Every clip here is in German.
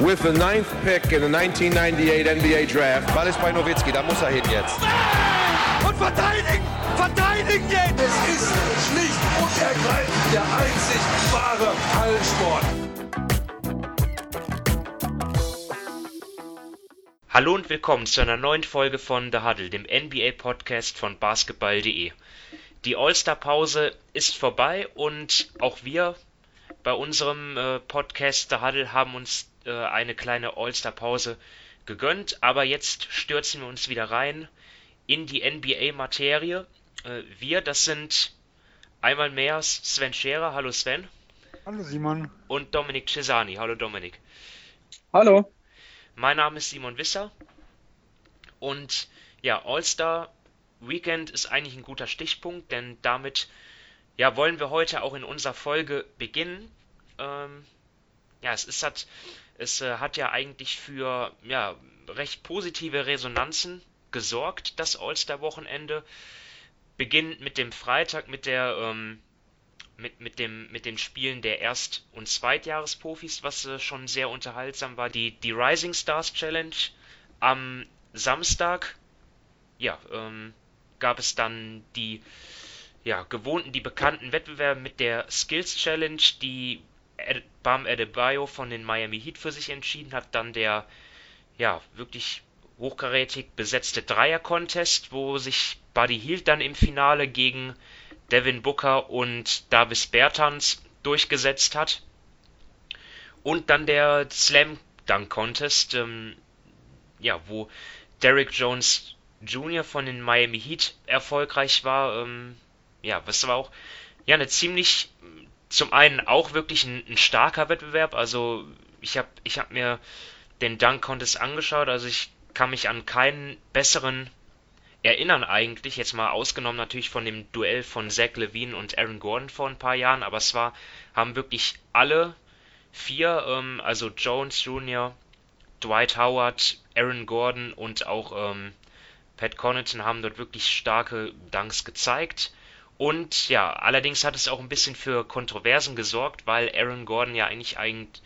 with the ninth pick in the 1998 NBA Draft. Ball ist bei Nowitzki, da muss er hin jetzt. Und verteidigen! Verteidigen jetzt! Es ist schlicht und ergreifend der einzig wahre Hallensport. Hallo und willkommen zu einer neuen Folge von The Huddle, dem NBA-Podcast von basketball.de. Die All-Star-Pause ist vorbei und auch wir bei unserem äh, Podcast The Huddle haben uns äh, eine kleine All-Star-Pause gegönnt, aber jetzt stürzen wir uns wieder rein in die NBA-Materie. Äh, wir, das sind einmal mehr Sven Scherer. Hallo Sven. Hallo Simon. Und Dominik Cesani. Hallo Dominik. Hallo. Mein Name ist Simon Wisser. Und ja, All-Star Weekend ist eigentlich ein guter Stichpunkt, denn damit ja, wollen wir heute auch in unserer Folge beginnen. Ähm, ja, es ist hat, es äh, hat ja eigentlich für ja, recht positive Resonanzen gesorgt, das All-Star-Wochenende. Beginnt mit dem Freitag mit der ähm, mit, mit, dem, mit den Spielen der Erst- und Zweitjahresprofis, was äh, schon sehr unterhaltsam war. Die, die Rising Stars Challenge am Samstag, ja, ähm, gab es dann die ja, gewohnten, die bekannten Wettbewerbe mit der Skills Challenge, die Bam Adebayo von den Miami Heat für sich entschieden hat. Dann der, ja, wirklich hochkarätig besetzte Dreier-Contest, wo sich Buddy Hield dann im Finale gegen Devin Booker und Davis Bertans durchgesetzt hat. Und dann der Slam Dunk Contest, ähm, ja, wo Derrick Jones Jr. von den Miami Heat erfolgreich war. Ähm, ja, was war auch ja eine ziemlich zum einen auch wirklich ein, ein starker Wettbewerb. Also ich habe ich hab mir den Dunk Contest angeschaut. Also ich kann mich an keinen besseren erinnern eigentlich, jetzt mal ausgenommen natürlich von dem Duell von Zach Levine und Aaron Gordon vor ein paar Jahren, aber es war, haben wirklich alle vier, ähm, also Jones Jr., Dwight Howard, Aaron Gordon und auch ähm, Pat Connaughton haben dort wirklich starke Dunks gezeigt. Und ja, allerdings hat es auch ein bisschen für Kontroversen gesorgt, weil Aaron Gordon ja eigentlich eigentlich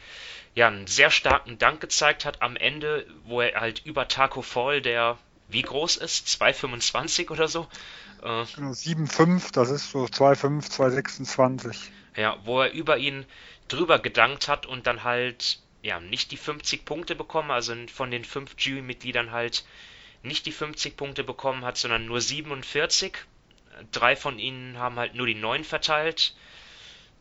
ja, einen sehr starken Dank gezeigt hat am Ende, wo er halt über Taco Fall, der wie groß ist, 2,25 oder so. Äh, genau, 7,5, das ist so 2,5, 2,26. Ja, wo er über ihn drüber gedankt hat und dann halt ja nicht die 50 Punkte bekommen, also von den fünf Jury-Mitgliedern halt nicht die 50 Punkte bekommen hat, sondern nur 47 drei von ihnen haben halt nur die neun verteilt.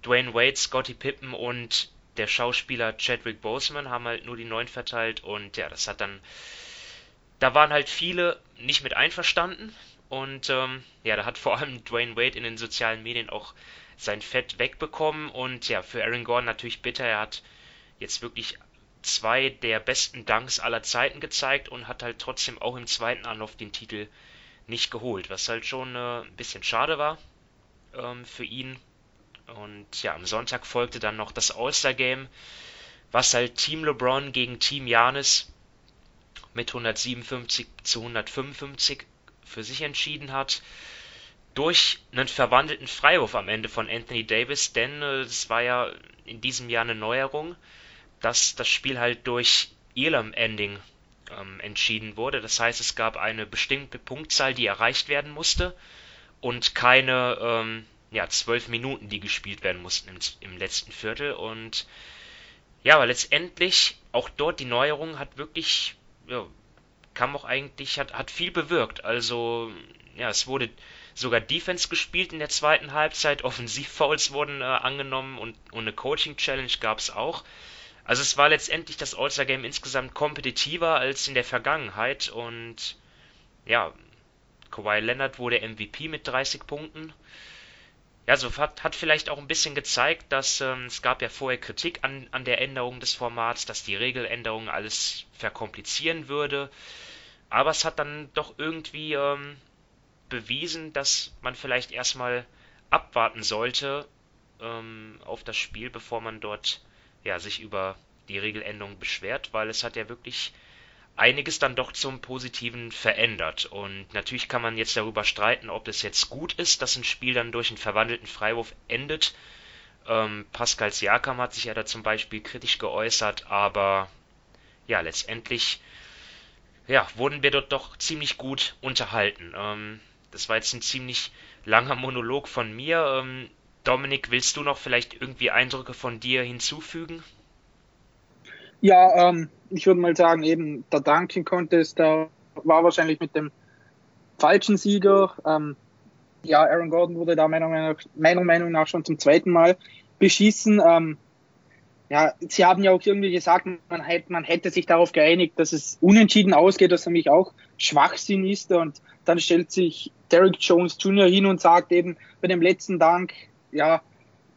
Dwayne Wade, Scotty Pippen und der Schauspieler Chadwick Boseman haben halt nur die neun verteilt und ja, das hat dann. Da waren halt viele nicht mit einverstanden und ähm, ja, da hat vor allem Dwayne Wade in den sozialen Medien auch sein Fett wegbekommen und ja, für Aaron Gordon natürlich bitter. Er hat jetzt wirklich zwei der besten Dunks aller Zeiten gezeigt und hat halt trotzdem auch im zweiten Anlauf den Titel nicht geholt, was halt schon äh, ein bisschen schade war ähm, für ihn. Und ja, am Sonntag folgte dann noch das All-Star-Game, was halt Team LeBron gegen Team Janis mit 157 zu 155 für sich entschieden hat. Durch einen verwandelten Freiwurf am Ende von Anthony Davis, denn es äh, war ja in diesem Jahr eine Neuerung, dass das Spiel halt durch Elam Ending ähm, entschieden wurde. Das heißt, es gab eine bestimmte Punktzahl, die erreicht werden musste und keine ähm, ja, zwölf Minuten, die gespielt werden mussten im, im letzten Viertel. Und ja, aber letztendlich auch dort die Neuerung hat wirklich, ja, kam auch eigentlich, hat, hat viel bewirkt. Also, ja, es wurde sogar Defense gespielt in der zweiten Halbzeit, Offensivfouls wurden äh, angenommen und, und eine Coaching-Challenge gab es auch. Also es war letztendlich das All-Star-Game insgesamt kompetitiver als in der Vergangenheit und ja, Kawhi Leonard wurde MVP mit 30 Punkten. Ja, so hat, hat vielleicht auch ein bisschen gezeigt, dass ähm, es gab ja vorher Kritik an, an der Änderung des Formats, dass die Regeländerung alles verkomplizieren würde. Aber es hat dann doch irgendwie ähm, bewiesen, dass man vielleicht erstmal abwarten sollte ähm, auf das Spiel, bevor man dort ja, sich über die Regeländerung beschwert, weil es hat ja wirklich einiges dann doch zum Positiven verändert. Und natürlich kann man jetzt darüber streiten, ob es jetzt gut ist, dass ein Spiel dann durch einen verwandelten Freiwurf endet. Ähm, Pascal Siakam hat sich ja da zum Beispiel kritisch geäußert, aber ja, letztendlich ja, wurden wir dort doch ziemlich gut unterhalten. Ähm, das war jetzt ein ziemlich langer Monolog von mir. Ähm, Dominik, willst du noch vielleicht irgendwie Eindrücke von dir hinzufügen? Ja, ähm, ich würde mal sagen, eben der Dunking Contest, da war wahrscheinlich mit dem falschen Sieger. Ähm, ja, Aaron Gordon wurde da meiner Meinung, nach, meiner Meinung nach schon zum zweiten Mal beschießen. Ähm, ja, sie haben ja auch irgendwie gesagt, man hätte, man hätte sich darauf geeinigt, dass es unentschieden ausgeht, was für mich auch Schwachsinn ist. Und dann stellt sich Derek Jones Jr. hin und sagt eben bei dem letzten Dank, ja,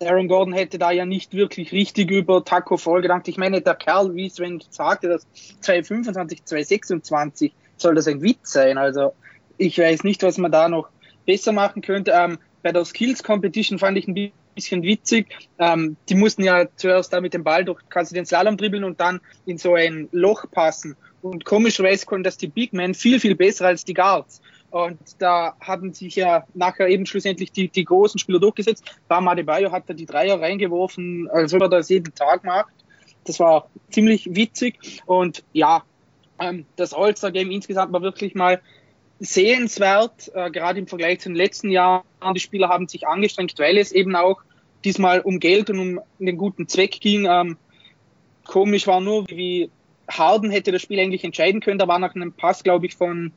Aaron Gordon hätte da ja nicht wirklich richtig über Taco Fall gedacht. Ich meine, der Kerl, wie Sven sagte, dass 225, 226 soll das ein Witz sein. Also ich weiß nicht, was man da noch besser machen könnte. Ähm, bei der Skills Competition fand ich ein bisschen witzig. Ähm, die mussten ja zuerst da mit dem Ball durch quasi den Slalom dribbeln und dann in so ein Loch passen. Und komischerweise konnten das die Big Men viel, viel besser als die Guards. Und da hatten sich ja nachher eben schlussendlich die, die großen Spieler durchgesetzt. Bam Adebayo hat da die Dreier reingeworfen, als ob er das jeden Tag macht. Das war ziemlich witzig. Und ja, ähm, das All-Star-Game insgesamt war wirklich mal sehenswert, äh, gerade im Vergleich zu den letzten Jahren. Die Spieler haben sich angestrengt, weil es eben auch diesmal um Geld und um einen guten Zweck ging. Ähm, komisch war nur, wie Harden hätte das Spiel eigentlich entscheiden können. Da war nach einem Pass, glaube ich, von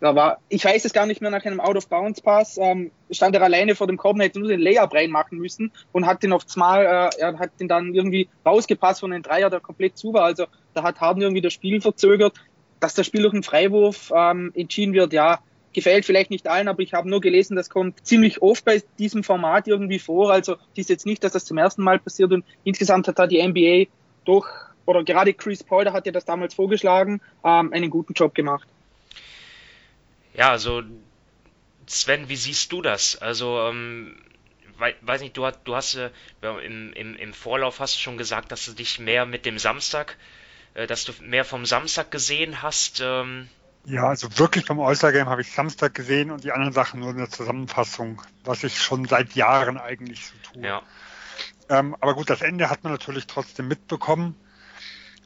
da war, ich weiß es gar nicht mehr, nach einem Out-of-Bounds-Pass ähm, stand er alleine vor dem Korb hätte nur den Layup reinmachen müssen und hat den aufs Mal, äh, er hat den dann irgendwie rausgepasst von einem Dreier, der komplett zu war. Also da hat Harden irgendwie das Spiel verzögert. Dass das Spiel durch einen Freiwurf ähm, entschieden wird, ja, gefällt vielleicht nicht allen, aber ich habe nur gelesen, das kommt ziemlich oft bei diesem Format irgendwie vor. Also ist jetzt nicht, dass das zum ersten Mal passiert und insgesamt hat da die NBA durch, oder gerade Chris Paul, der hat ja das damals vorgeschlagen, ähm, einen guten Job gemacht. Ja, also Sven, wie siehst du das? Also, ähm, weiß nicht, du, hast, du hast äh, im, im, im Vorlauf hast du schon gesagt, dass du dich mehr mit dem Samstag, äh, dass du mehr vom Samstag gesehen hast. Ähm. Ja, also wirklich vom All-Star-Game habe ich Samstag gesehen und die anderen Sachen nur in der Zusammenfassung, was ich schon seit Jahren eigentlich so tue. Ja. Ähm, aber gut, das Ende hat man natürlich trotzdem mitbekommen.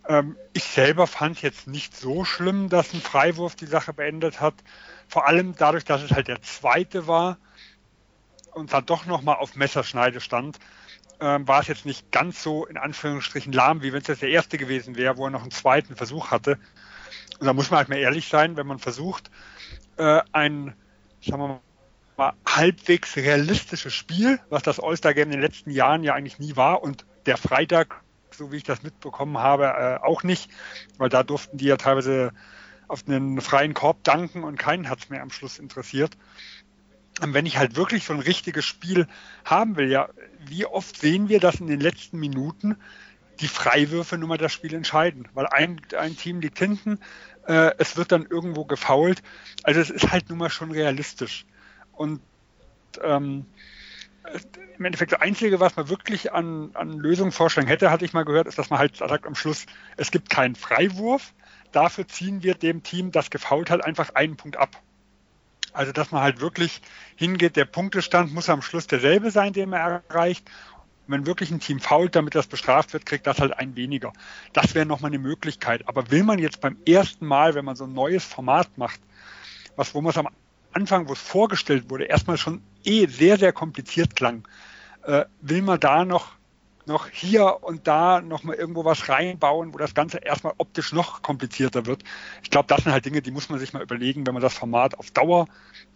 Ähm, ich selber fand es jetzt nicht so schlimm, dass ein Freiwurf die Sache beendet hat. Vor allem dadurch, dass es halt der zweite war und dann doch nochmal auf Messerschneide stand, ähm, war es jetzt nicht ganz so in Anführungsstrichen lahm, wie wenn es jetzt der erste gewesen wäre, wo er noch einen zweiten Versuch hatte. Und da muss man halt mal ehrlich sein, wenn man versucht, äh, ein, sagen wir mal, halbwegs realistisches Spiel, was das All-Star-Game in den letzten Jahren ja eigentlich nie war und der Freitag, so wie ich das mitbekommen habe, äh, auch nicht, weil da durften die ja teilweise auf einen freien Korb danken und keinen hat es mehr am Schluss interessiert. Und wenn ich halt wirklich so ein richtiges Spiel haben will, ja, wie oft sehen wir, dass in den letzten Minuten die Freiwürfe nur mal das Spiel entscheiden, weil ein, ein Team liegt hinten, äh, es wird dann irgendwo gefault. Also es ist halt nun mal schon realistisch. Und ähm, im Endeffekt das Einzige, was man wirklich an, an Lösungen hätte, hatte ich mal gehört, ist, dass man halt sagt am Schluss, es gibt keinen Freiwurf, dafür ziehen wir dem Team, das gefault hat, einfach einen Punkt ab. Also, dass man halt wirklich hingeht, der Punktestand muss am Schluss derselbe sein, den man erreicht. Und wenn wirklich ein Team fault, damit das bestraft wird, kriegt das halt ein weniger. Das wäre nochmal eine Möglichkeit. Aber will man jetzt beim ersten Mal, wenn man so ein neues Format macht, was, wo man es am Anfang, wo es vorgestellt wurde, erstmal schon eh sehr, sehr kompliziert klang, äh, will man da noch noch hier und da noch mal irgendwo was reinbauen, wo das Ganze erstmal optisch noch komplizierter wird. Ich glaube, das sind halt Dinge, die muss man sich mal überlegen, wenn man das Format auf Dauer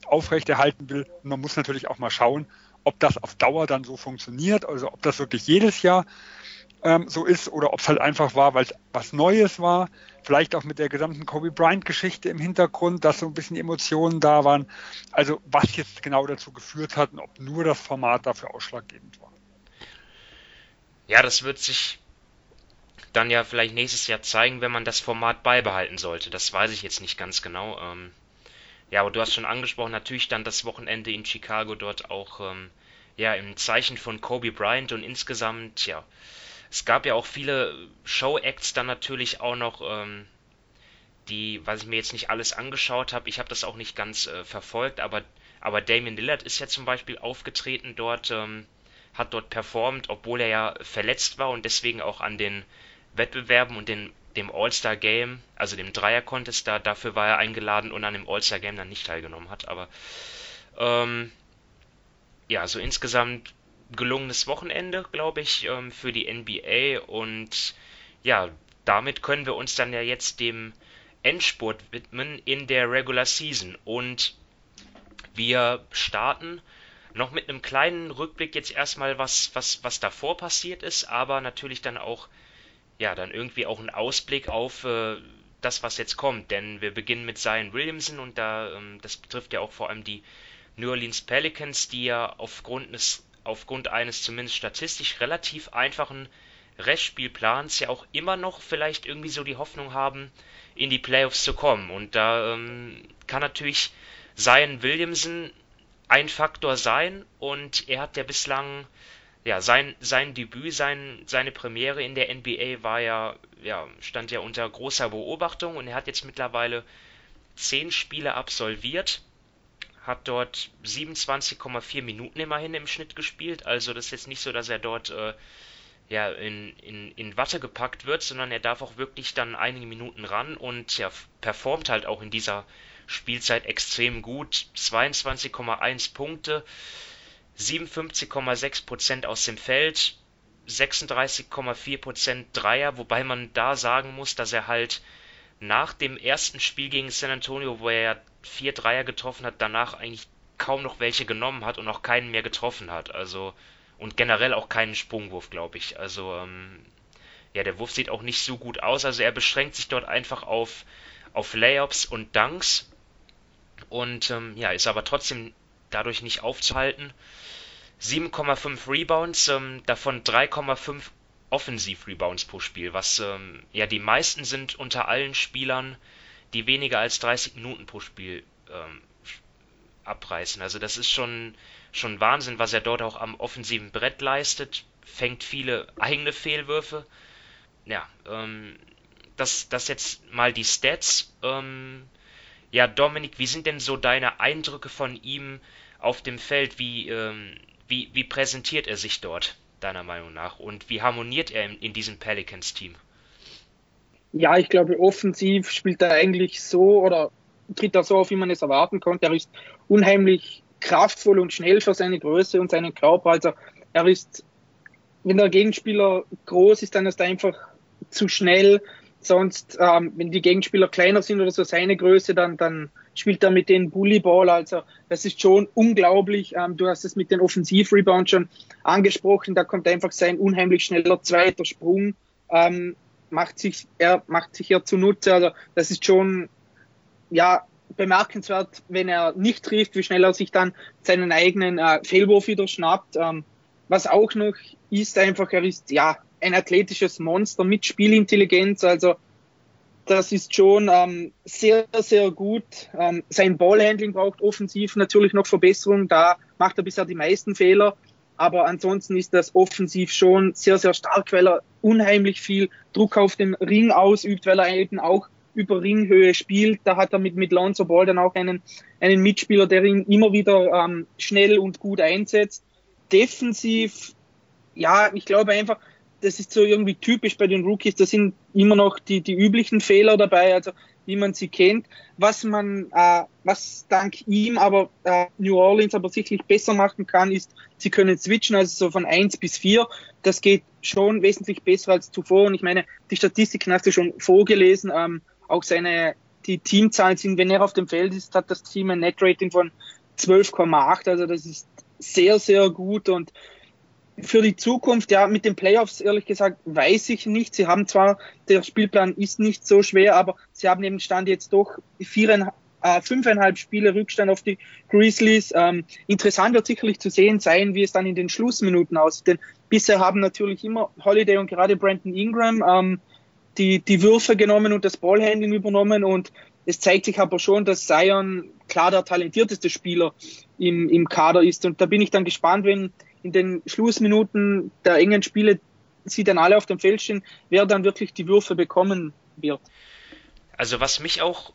aufrechterhalten will. Und man muss natürlich auch mal schauen, ob das auf Dauer dann so funktioniert, also ob das wirklich jedes Jahr ähm, so ist oder ob es halt einfach war, weil es was Neues war, vielleicht auch mit der gesamten Kobe Bryant-Geschichte im Hintergrund, dass so ein bisschen Emotionen da waren. Also was jetzt genau dazu geführt hat und ob nur das Format dafür ausschlaggebend war. Ja, das wird sich dann ja vielleicht nächstes Jahr zeigen, wenn man das Format beibehalten sollte. Das weiß ich jetzt nicht ganz genau. Ähm, ja, aber du hast schon angesprochen, natürlich dann das Wochenende in Chicago dort auch ähm, ja im Zeichen von Kobe Bryant und insgesamt ja es gab ja auch viele Show-Acts dann natürlich auch noch, ähm, die, was ich mir jetzt nicht alles angeschaut habe, ich habe das auch nicht ganz äh, verfolgt, aber, aber Damien Lillard ist ja zum Beispiel aufgetreten dort, ähm, hat dort performt, obwohl er ja verletzt war und deswegen auch an den Wettbewerben und den, dem All-Star Game, also dem Dreier-Contest, da, dafür war er eingeladen und an dem All-Star Game dann nicht teilgenommen hat. Aber ähm, ja, so insgesamt gelungenes Wochenende, glaube ich, ähm, für die NBA und ja, damit können wir uns dann ja jetzt dem Endspurt widmen in der Regular Season und wir starten noch mit einem kleinen Rückblick jetzt erstmal, was, was, was davor passiert ist, aber natürlich dann auch, ja, dann irgendwie auch ein Ausblick auf äh, das, was jetzt kommt. Denn wir beginnen mit Zion Williamson und da, ähm, das betrifft ja auch vor allem die New Orleans Pelicans, die ja aufgrund, des, aufgrund eines zumindest statistisch relativ einfachen Restspielplans ja auch immer noch vielleicht irgendwie so die Hoffnung haben, in die Playoffs zu kommen. Und da ähm, kann natürlich Zion Williamson ein Faktor sein und er hat ja bislang ja sein sein Debüt sein seine Premiere in der NBA war ja ja stand ja unter großer Beobachtung und er hat jetzt mittlerweile zehn Spiele absolviert hat dort 27,4 Minuten immerhin im Schnitt gespielt. Also das ist jetzt nicht so dass er dort äh, ja in, in, in Watte gepackt wird sondern er darf auch wirklich dann einige Minuten ran und ja performt halt auch in dieser Spielzeit extrem gut. 22,1 Punkte, 57,6% aus dem Feld, 36,4% Dreier, wobei man da sagen muss, dass er halt nach dem ersten Spiel gegen San Antonio, wo er vier Dreier getroffen hat, danach eigentlich kaum noch welche genommen hat und auch keinen mehr getroffen hat. Also und generell auch keinen Sprungwurf, glaube ich. Also ähm, ja, der Wurf sieht auch nicht so gut aus. Also er beschränkt sich dort einfach auf auf Layups und Dunks und ähm, ja, ist aber trotzdem dadurch nicht aufzuhalten. 7,5 Rebounds, ähm, davon 3,5 Offensiv-Rebounds pro Spiel, was ähm, ja die meisten sind unter allen Spielern, die weniger als 30 Minuten pro Spiel ähm, abreißen. Also das ist schon, schon Wahnsinn, was er dort auch am offensiven Brett leistet, fängt viele eigene Fehlwürfe. Ja, ähm, das, das jetzt mal die Stats. Ähm, ja, Dominik, wie sind denn so deine Eindrücke von ihm auf dem Feld? Wie, ähm, wie, wie präsentiert er sich dort, deiner Meinung nach? Und wie harmoniert er in, in diesem Pelicans-Team? Ja, ich glaube, offensiv spielt er eigentlich so oder tritt er so auf, wie man es erwarten konnte. Er ist unheimlich kraftvoll und schnell für seine Größe und seinen Körper. Also er ist, wenn der Gegenspieler groß ist, dann ist er einfach zu schnell, Sonst, ähm, wenn die Gegenspieler kleiner sind oder so seine Größe, dann, dann spielt er mit den Bullyball. Also das ist schon unglaublich. Ähm, du hast es mit den Offensivrebounds schon angesprochen. Da kommt einfach sein unheimlich schneller zweiter Sprung. Ähm, macht sich, er macht sich hier zunutze. Also das ist schon ja bemerkenswert, wenn er nicht trifft, wie schnell er sich dann seinen eigenen äh, Fehlwurf wieder schnappt. Ähm, was auch noch ist einfach, er ist ja ein athletisches Monster mit Spielintelligenz. Also das ist schon ähm, sehr, sehr gut. Ähm, sein Ballhandling braucht offensiv natürlich noch Verbesserung. Da macht er bisher die meisten Fehler. Aber ansonsten ist das offensiv schon sehr, sehr stark, weil er unheimlich viel Druck auf den Ring ausübt, weil er eben auch über Ringhöhe spielt. Da hat er mit, mit Lonzo Ball dann auch einen, einen Mitspieler, der ihn immer wieder ähm, schnell und gut einsetzt. Defensiv, ja, ich glaube einfach, das ist so irgendwie typisch bei den Rookies, da sind immer noch die, die üblichen Fehler dabei, also wie man sie kennt. Was man, äh, was dank ihm aber äh, New Orleans aber sicherlich besser machen kann, ist, sie können switchen, also so von eins bis vier. Das geht schon wesentlich besser als zuvor. Und ich meine, die Statistiken hast du schon vorgelesen, ähm, auch seine, die Teamzahlen sind, wenn er auf dem Feld ist, hat das Team ein Net-Rating von 12,8, also das ist sehr, sehr gut und für die Zukunft, ja, mit den Playoffs, ehrlich gesagt, weiß ich nicht. Sie haben zwar, der Spielplan ist nicht so schwer, aber sie haben eben Stand jetzt doch vier, äh, fünfeinhalb Spiele Rückstand auf die Grizzlies. Ähm, interessant wird sicherlich zu sehen sein, wie es dann in den Schlussminuten aussieht. Denn bisher haben natürlich immer Holiday und gerade Brandon Ingram ähm, die, die Würfe genommen und das Ballhandling übernommen und es zeigt sich aber schon, dass Zion klar der talentierteste Spieler im, im Kader ist. Und da bin ich dann gespannt, wenn in den Schlussminuten der engen Spiele sie dann alle auf dem Feld stehen, wer dann wirklich die Würfe bekommen wird. Also was mich auch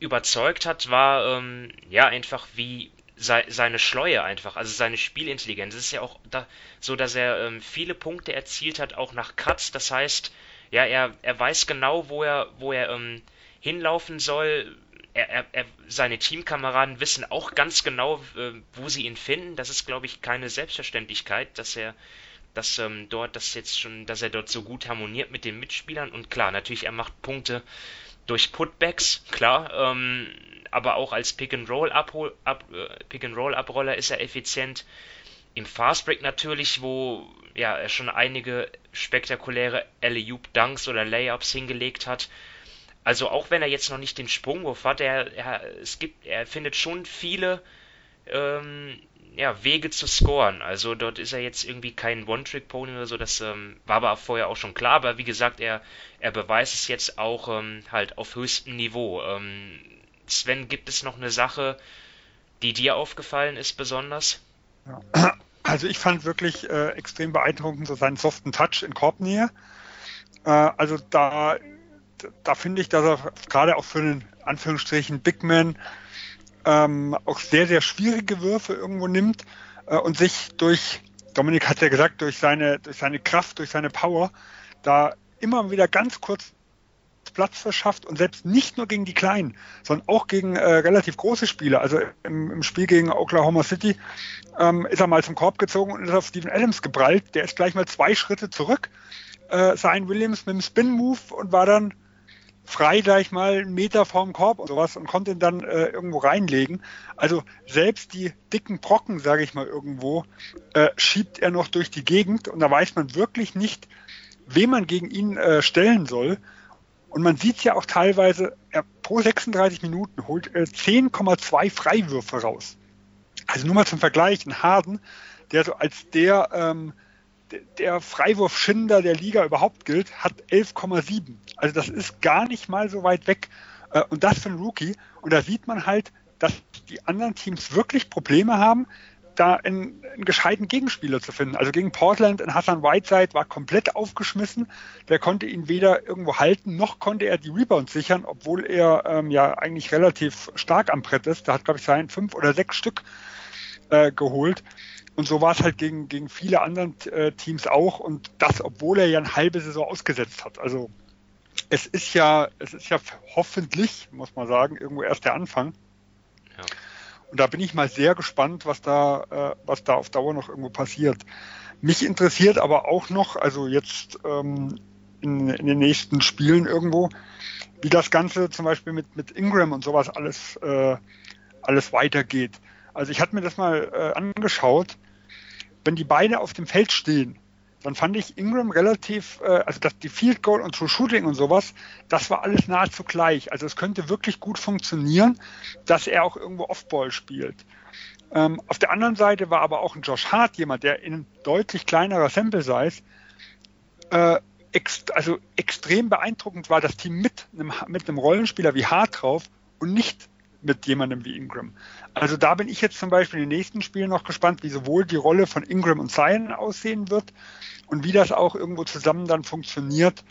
überzeugt hat, war ähm, ja einfach wie sei, seine Schleue einfach, also seine Spielintelligenz. Es ist ja auch da, so, dass er ähm, viele Punkte erzielt hat, auch nach Cuts. Das heißt, ja, er, er weiß genau, wo er, wo er ähm, hinlaufen soll. Er, er, er, seine Teamkameraden wissen auch ganz genau, äh, wo sie ihn finden. Das ist, glaube ich, keine Selbstverständlichkeit, dass er dass ähm, dort das jetzt schon, dass er dort so gut harmoniert mit den Mitspielern und klar, natürlich er macht Punkte durch Putbacks, klar, ähm, aber auch als Pick and Roll ab, äh, Pick and Roll Abroller ist er effizient. Im Fastbreak natürlich, wo ja er schon einige spektakuläre alley Dunks oder Layups hingelegt hat. Also auch wenn er jetzt noch nicht den Sprungwurf hat, er, er es gibt, er findet schon viele ähm, ja, Wege zu scoren. Also dort ist er jetzt irgendwie kein One-Trick-Pony oder so, das ähm, war aber vorher auch schon klar, aber wie gesagt, er, er beweist es jetzt auch ähm, halt auf höchstem Niveau. Ähm, Sven, gibt es noch eine Sache, die dir aufgefallen ist besonders? Ja. Also ich fand wirklich äh, extrem beeindruckend so seinen soften Touch in Korbnähe. Äh, also da, da finde ich, dass er gerade auch für einen Anführungsstrichen Big Man ähm, auch sehr, sehr schwierige Würfe irgendwo nimmt äh, und sich durch, Dominik hat ja gesagt, durch seine, durch seine Kraft, durch seine Power, da immer wieder ganz kurz Platz verschafft und selbst nicht nur gegen die Kleinen, sondern auch gegen äh, relativ große Spieler. Also im, im Spiel gegen Oklahoma City ähm, ist er mal zum Korb gezogen und ist auf Steven Adams geprallt. Der ist gleich mal zwei Schritte zurück, äh, Sein Williams mit dem Spin-Move und war dann frei gleich mal einen Meter vorm Korb und sowas und konnte ihn dann äh, irgendwo reinlegen. Also selbst die dicken Brocken, sage ich mal irgendwo, äh, schiebt er noch durch die Gegend und da weiß man wirklich nicht, wen man gegen ihn äh, stellen soll. Und man sieht ja auch teilweise, er pro 36 Minuten holt er 10,2 Freiwürfe raus. Also nur mal zum Vergleich, ein Harden, der so als der ähm, der Freiwurfschinder der Liga überhaupt gilt, hat 11,7. Also das ist gar nicht mal so weit weg. Äh, und das für einen Rookie. Und da sieht man halt, dass die anderen Teams wirklich Probleme haben, da einen, einen gescheiten Gegenspieler zu finden. Also gegen Portland in Hassan Whiteside war komplett aufgeschmissen. Der konnte ihn weder irgendwo halten, noch konnte er die Rebounds sichern, obwohl er ähm, ja eigentlich relativ stark am Brett ist. Da hat, glaube ich, sein fünf oder sechs Stück äh, geholt. Und so war es halt gegen, gegen viele anderen äh, Teams auch und das, obwohl er ja eine halbe Saison ausgesetzt hat. Also es ist ja, es ist ja hoffentlich, muss man sagen, irgendwo erst der Anfang. Ja. Und da bin ich mal sehr gespannt, was da, äh, was da auf Dauer noch irgendwo passiert. Mich interessiert aber auch noch, also jetzt ähm, in, in den nächsten Spielen irgendwo, wie das Ganze zum Beispiel mit, mit Ingram und sowas alles, äh, alles weitergeht. Also ich hatte mir das mal äh, angeschaut wenn die beide auf dem Feld stehen, dann fand ich Ingram relativ, äh, also das, die Field Goal und True Shooting und sowas, das war alles nahezu gleich. Also es könnte wirklich gut funktionieren, dass er auch irgendwo Offball spielt. Ähm, auf der anderen Seite war aber auch ein Josh Hart jemand, der in deutlich kleinerer Sample Size äh, ext also extrem beeindruckend war, das Team mit einem, mit einem Rollenspieler wie Hart drauf und nicht mit jemandem wie Ingram. Also da bin ich jetzt zum Beispiel in den nächsten Spielen noch gespannt, wie sowohl die Rolle von Ingram und Zion aussehen wird und wie das auch irgendwo zusammen dann funktioniert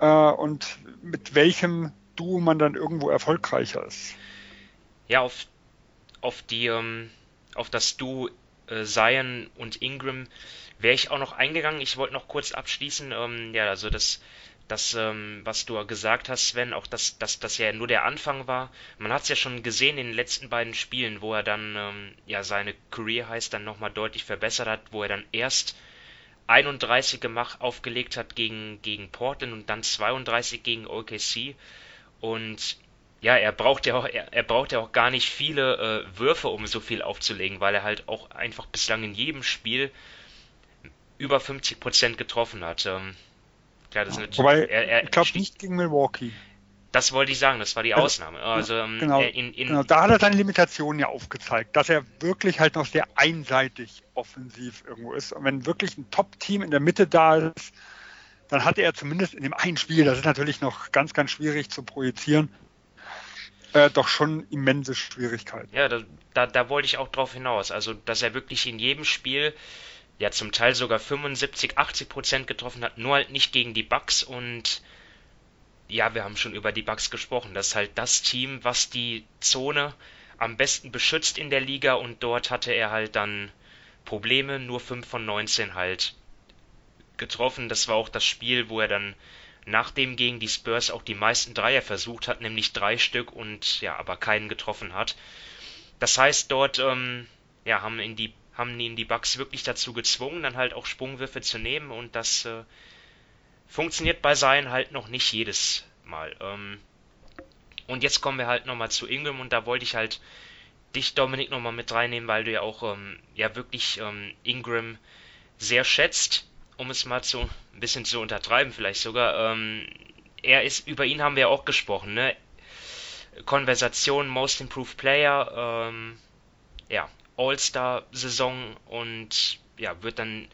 äh, und mit welchem Duo man dann irgendwo erfolgreicher ist. Ja, auf, auf die ähm, auf das Duo äh, Zion und Ingram wäre ich auch noch eingegangen. Ich wollte noch kurz abschließen. Ähm, ja, also das das, ähm, was du gesagt hast, Sven, auch dass das, das ja nur der Anfang war. Man hat es ja schon gesehen in den letzten beiden Spielen, wo er dann ähm, ja seine Career heißt dann nochmal deutlich verbessert hat, wo er dann erst 31 gemacht, aufgelegt hat gegen, gegen Portland und dann 32 gegen OKC. Und ja, er braucht ja auch, er, er braucht ja auch gar nicht viele äh, Würfe, um so viel aufzulegen, weil er halt auch einfach bislang in jedem Spiel über 50% getroffen hat. Ähm, ja, das ist Wobei, er, er, ich glaube nicht gegen Milwaukee. Das wollte ich sagen, das war die also, Ausnahme. Also, ähm, genau, in, in, genau, da hat er seine Limitationen ja aufgezeigt, dass er wirklich halt noch sehr einseitig offensiv irgendwo ist. Und wenn wirklich ein Top-Team in der Mitte da ist, dann hatte er zumindest in dem einen Spiel, das ist natürlich noch ganz, ganz schwierig zu projizieren, äh, doch schon immense Schwierigkeiten. Ja, da, da, da wollte ich auch drauf hinaus. Also, dass er wirklich in jedem Spiel ja zum Teil sogar 75, 80 Prozent getroffen hat, nur halt nicht gegen die Bucks und ja, wir haben schon über die Bucks gesprochen. Das ist halt das Team, was die Zone am besten beschützt in der Liga und dort hatte er halt dann Probleme, nur 5 von 19 halt getroffen. Das war auch das Spiel, wo er dann nachdem gegen die Spurs auch die meisten Dreier versucht hat, nämlich drei Stück und ja, aber keinen getroffen hat. Das heißt, dort ähm, ja, haben, in die, haben ihn die Bucks wirklich dazu gezwungen, dann halt auch Sprungwürfe zu nehmen und das äh, funktioniert bei Seien halt noch nicht jedes Mal. Ähm, und jetzt kommen wir halt nochmal zu Ingram und da wollte ich halt dich, Dominik, nochmal mit reinnehmen, weil du ja auch ähm, ja wirklich ähm, Ingram sehr schätzt, um es mal zu ein bisschen zu untertreiben, vielleicht sogar. Ähm, er ist, über ihn haben wir ja auch gesprochen, ne? Konversation Most Improved Player, ähm, ja, All-Star-Saison und ja, wird dann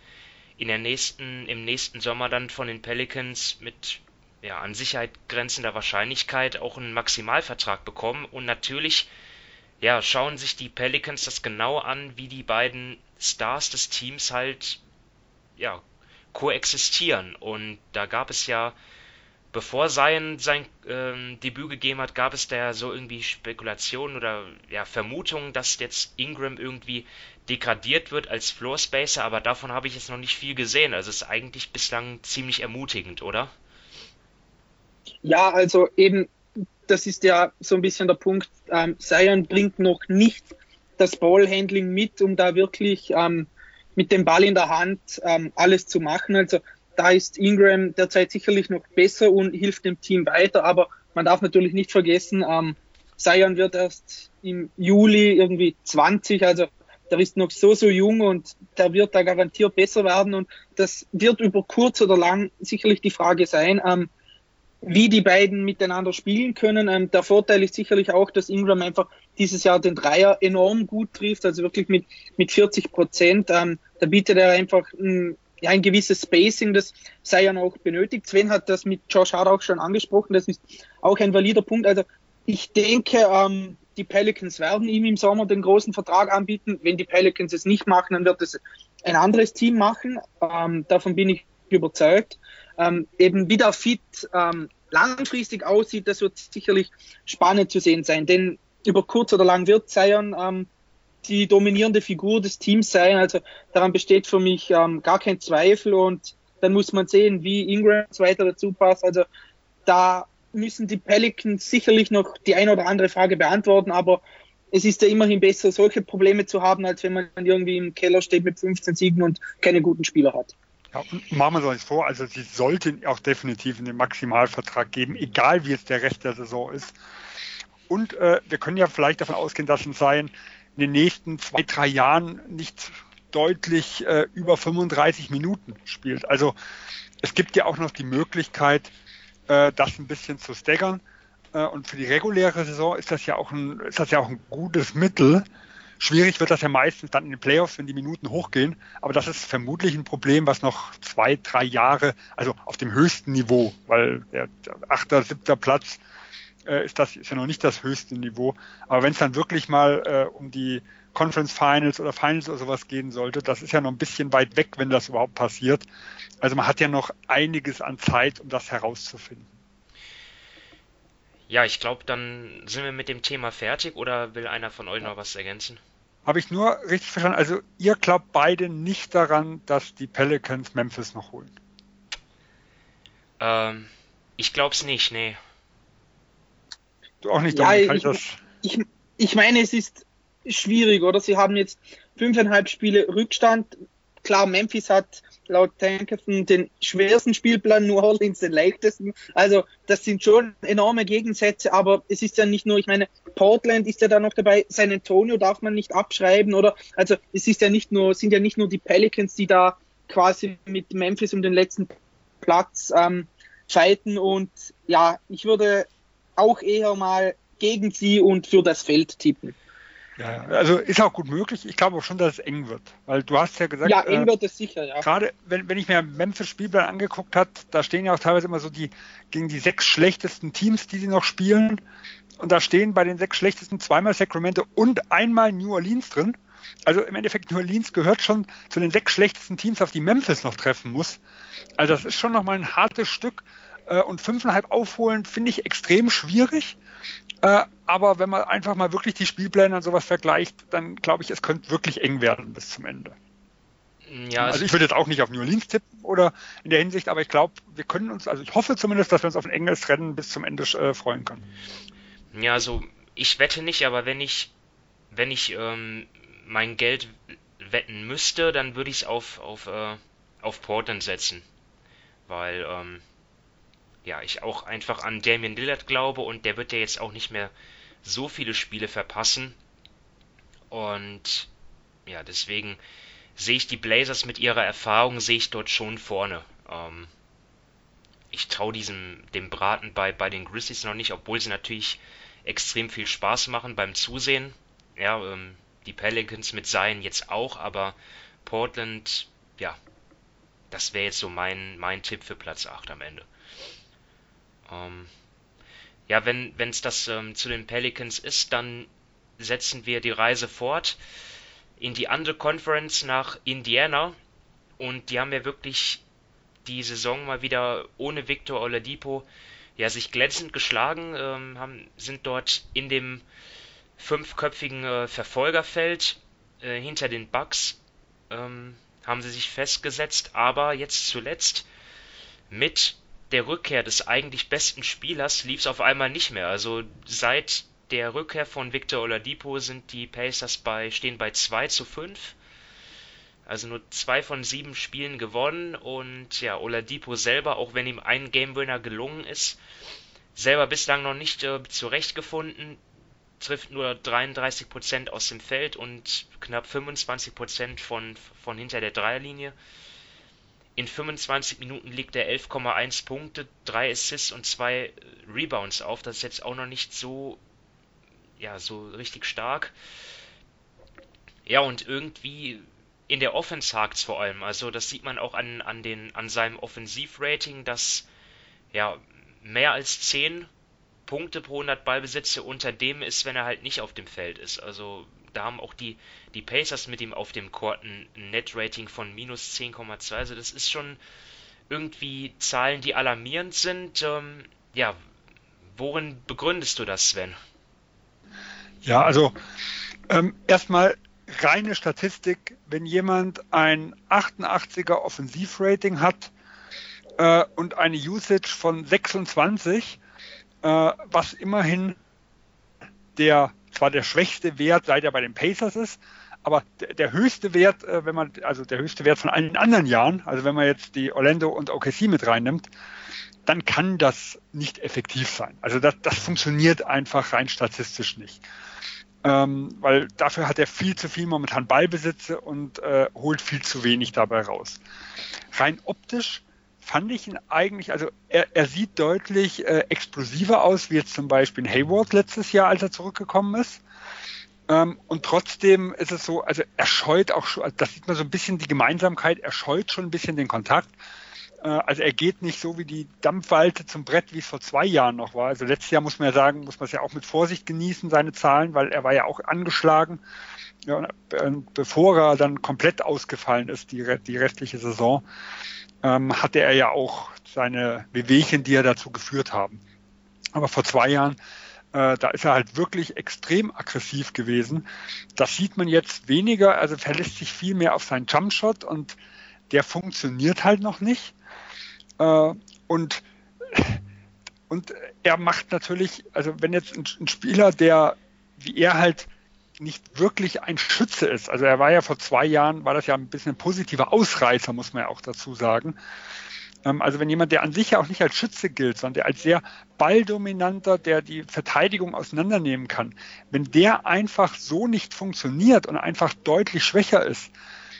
in der nächsten, im nächsten Sommer dann von den Pelicans mit ja, an Sicherheit grenzender Wahrscheinlichkeit auch einen Maximalvertrag bekommen. Und natürlich, ja, schauen sich die Pelicans das genau an, wie die beiden Stars des Teams halt, ja, koexistieren. Und da gab es ja, bevor Zion sein ähm, Debüt gegeben hat, gab es da so irgendwie Spekulationen oder ja, Vermutungen, dass jetzt Ingram irgendwie degradiert wird als Floor Spacer, aber davon habe ich jetzt noch nicht viel gesehen. Also ist eigentlich bislang ziemlich ermutigend, oder? Ja, also eben, das ist ja so ein bisschen der Punkt. Ähm, Zion bringt noch nicht das Ballhandling mit, um da wirklich ähm, mit dem Ball in der Hand ähm, alles zu machen. Also da ist Ingram derzeit sicherlich noch besser und hilft dem Team weiter, aber man darf natürlich nicht vergessen, ähm, Zion wird erst im Juli irgendwie 20, also der ist noch so, so jung und der wird da garantiert besser werden und das wird über kurz oder lang sicherlich die Frage sein, ähm, wie die beiden miteinander spielen können. Ähm, der Vorteil ist sicherlich auch, dass Ingram einfach dieses Jahr den Dreier enorm gut trifft, also wirklich mit, mit 40 Prozent. Ähm, da bietet er einfach ein, ja, ein gewisses Spacing, das Zion auch benötigt. Sven hat das mit Josh Hart auch schon angesprochen, das ist auch ein valider Punkt. Also ich denke, ähm, die Pelicans werden ihm im Sommer den großen Vertrag anbieten. Wenn die Pelicans es nicht machen, dann wird es ein anderes Team machen. Ähm, davon bin ich überzeugt. Ähm, eben wie der Fit ähm, langfristig aussieht, das wird sicherlich spannend zu sehen sein. Denn über kurz oder lang wird Zion ähm, die dominierende Figur des Teams sein. Also daran besteht für mich ähm, gar kein Zweifel. Und dann muss man sehen, wie Ingram weiter dazu passt. Also da müssen die Pelicans sicherlich noch die eine oder andere Frage beantworten, aber es ist ja immerhin besser, solche Probleme zu haben, als wenn man irgendwie im Keller steht mit 15 Siegen und keine guten Spieler hat. Ja, machen wir uns nicht vor, also sie sollten auch definitiv einen Maximalvertrag geben, egal wie jetzt der Rest der Saison ist. Und äh, wir können ja vielleicht davon ausgehen, dass ein Sein in den nächsten zwei, drei Jahren nicht deutlich äh, über 35 Minuten spielt. Also es gibt ja auch noch die Möglichkeit, äh, das ein bisschen zu staggern. Äh, und für die reguläre Saison ist das ja auch ein, ist das ja auch ein gutes Mittel, Schwierig wird das ja meistens dann in den Playoffs, wenn die Minuten hochgehen. Aber das ist vermutlich ein Problem, was noch zwei, drei Jahre, also auf dem höchsten Niveau, weil der, achter, siebter Platz äh, ist das ist ja noch nicht das höchste Niveau. Aber wenn es dann wirklich mal äh, um die Conference Finals oder Finals oder sowas gehen sollte, das ist ja noch ein bisschen weit weg, wenn das überhaupt passiert. Also man hat ja noch einiges an Zeit, um das herauszufinden. Ja, ich glaube, dann sind wir mit dem Thema fertig oder will einer von euch noch was ergänzen? Habe ich nur richtig verstanden? Also ihr glaubt beide nicht daran, dass die Pelicans Memphis noch holen? Ähm, ich glaube es nicht, nee. Auch nicht, ja, ich, ich, ich meine, es ist schwierig, oder? Sie haben jetzt fünfeinhalb Spiele Rückstand. Klar, Memphis hat laut Tankerton den schwersten Spielplan, New Orleans den leichtesten. Also das sind schon enorme Gegensätze, aber es ist ja nicht nur, ich meine, Portland ist ja da noch dabei, San Antonio darf man nicht abschreiben, oder? Also es ist ja nicht nur, sind ja nicht nur die Pelicans, die da quasi mit Memphis um den letzten Platz ähm, fighten und ja, ich würde auch eher mal gegen sie und für das Feld tippen. Ja, also ist auch gut möglich. Ich glaube auch schon, dass es eng wird. Weil du hast ja gesagt. Ja, eng äh, wird es sicher, ja. Gerade wenn, wenn ich mir Memphis Spielplan angeguckt habe, da stehen ja auch teilweise immer so die gegen die sechs schlechtesten Teams, die sie noch spielen. Und da stehen bei den sechs schlechtesten zweimal Sacramento und einmal New Orleans drin. Also im Endeffekt New Orleans gehört schon zu den sechs schlechtesten Teams, auf die Memphis noch treffen muss. Also das ist schon nochmal ein hartes Stück. Äh, und fünfeinhalb aufholen finde ich extrem schwierig. Äh, aber wenn man einfach mal wirklich die Spielpläne und sowas vergleicht, dann glaube ich, es könnte wirklich eng werden bis zum Ende. Ja, also ich würde jetzt auch nicht auf New Orleans tippen oder in der Hinsicht, aber ich glaube, wir können uns, also ich hoffe zumindest, dass wir uns auf ein enges Rennen bis zum Ende äh, freuen können. Ja, also ich wette nicht, aber wenn ich, wenn ich ähm, mein Geld wetten müsste, dann würde ich es auf, auf, äh, auf Portland setzen. Weil, ähm, ja, ich auch einfach an Damian Lillard glaube und der wird ja jetzt auch nicht mehr so viele Spiele verpassen. Und ja, deswegen sehe ich die Blazers mit ihrer Erfahrung, sehe ich dort schon vorne. Ähm, ich traue diesem dem Braten bei, bei den Grizzlies noch nicht, obwohl sie natürlich extrem viel Spaß machen beim Zusehen. Ja, ähm, die Pelicans mit Zion jetzt auch, aber Portland, ja, das wäre jetzt so mein, mein Tipp für Platz 8 am Ende. Ähm, ja, wenn es das ähm, zu den Pelicans ist, dann setzen wir die Reise fort in die andere Conference nach Indiana. Und die haben ja wirklich die Saison mal wieder ohne Victor Oladipo ja sich glänzend geschlagen, ähm, haben, sind dort in dem fünfköpfigen äh, Verfolgerfeld äh, hinter den Bucks ähm, haben sie sich festgesetzt, aber jetzt zuletzt mit der Rückkehr des eigentlich besten Spielers lief es auf einmal nicht mehr. Also seit der Rückkehr von Victor Oladipo sind die Pacers bei, stehen bei 2 zu 5. Also nur zwei von sieben Spielen gewonnen und ja, Oladipo selber, auch wenn ihm ein Game Winner gelungen ist, selber bislang noch nicht äh, zurechtgefunden, trifft nur 33% aus dem Feld und knapp 25% von, von hinter der Dreierlinie. In 25 Minuten liegt er 11,1 Punkte, 3 Assists und 2 Rebounds auf. Das ist jetzt auch noch nicht so ja, so richtig stark. Ja, und irgendwie in der Offense hakt vor allem. Also das sieht man auch an, an, den, an seinem Offensivrating, dass ja mehr als 10 Punkte pro 100 Ballbesitze unter dem ist, wenn er halt nicht auf dem Feld ist. Also da haben auch die, die Pacers mit ihm auf dem Court ein Net-Rating von minus 10,2. Also das ist schon irgendwie Zahlen, die alarmierend sind. Ähm, ja, worin begründest du das, Sven? Ja, also ähm, erstmal reine Statistik, wenn jemand ein 88er Offensivrating hat äh, und eine Usage von 26, äh, was immerhin der zwar der schwächste Wert seit er bei den Pacers ist, aber der, höchste Wert, äh, wenn man also der höchste Wert von allen anderen Jahren, also wenn man jetzt die Orlando und OKC mit reinnimmt, dann kann das nicht effektiv sein. Also das, das funktioniert einfach rein statistisch nicht ähm, weil dafür hat er viel zu viel momentan Ballbesitze und äh, holt viel zu wenig dabei raus. Rein optisch fand ich ihn eigentlich, also er, er sieht deutlich äh, explosiver aus, wie jetzt zum Beispiel Hayward letztes Jahr, als er zurückgekommen ist. Ähm, und trotzdem ist es so, also er scheut auch schon, also das sieht man so ein bisschen die Gemeinsamkeit, er scheut schon ein bisschen den Kontakt. Äh, also er geht nicht so wie die Dampfwalte zum Brett, wie es vor zwei Jahren noch war. Also letztes Jahr muss man ja sagen, muss man es ja auch mit Vorsicht genießen, seine Zahlen, weil er war ja auch angeschlagen. Ja, äh, bevor er dann komplett ausgefallen ist, die, die restliche Saison, ähm, hatte er ja auch seine Bewegchen, die er dazu geführt haben. Aber vor zwei Jahren, äh, da ist er halt wirklich extrem aggressiv gewesen. Das sieht man jetzt weniger, also verlässt sich viel mehr auf seinen Jumpshot und der funktioniert halt noch nicht. Äh, und, und er macht natürlich, also wenn jetzt ein, ein Spieler, der wie er halt nicht wirklich ein Schütze ist. Also er war ja vor zwei Jahren, war das ja ein bisschen ein positiver Ausreißer, muss man ja auch dazu sagen. Ähm, also wenn jemand, der an sich ja auch nicht als Schütze gilt, sondern der als sehr balldominanter, der die Verteidigung auseinandernehmen kann, wenn der einfach so nicht funktioniert und einfach deutlich schwächer ist,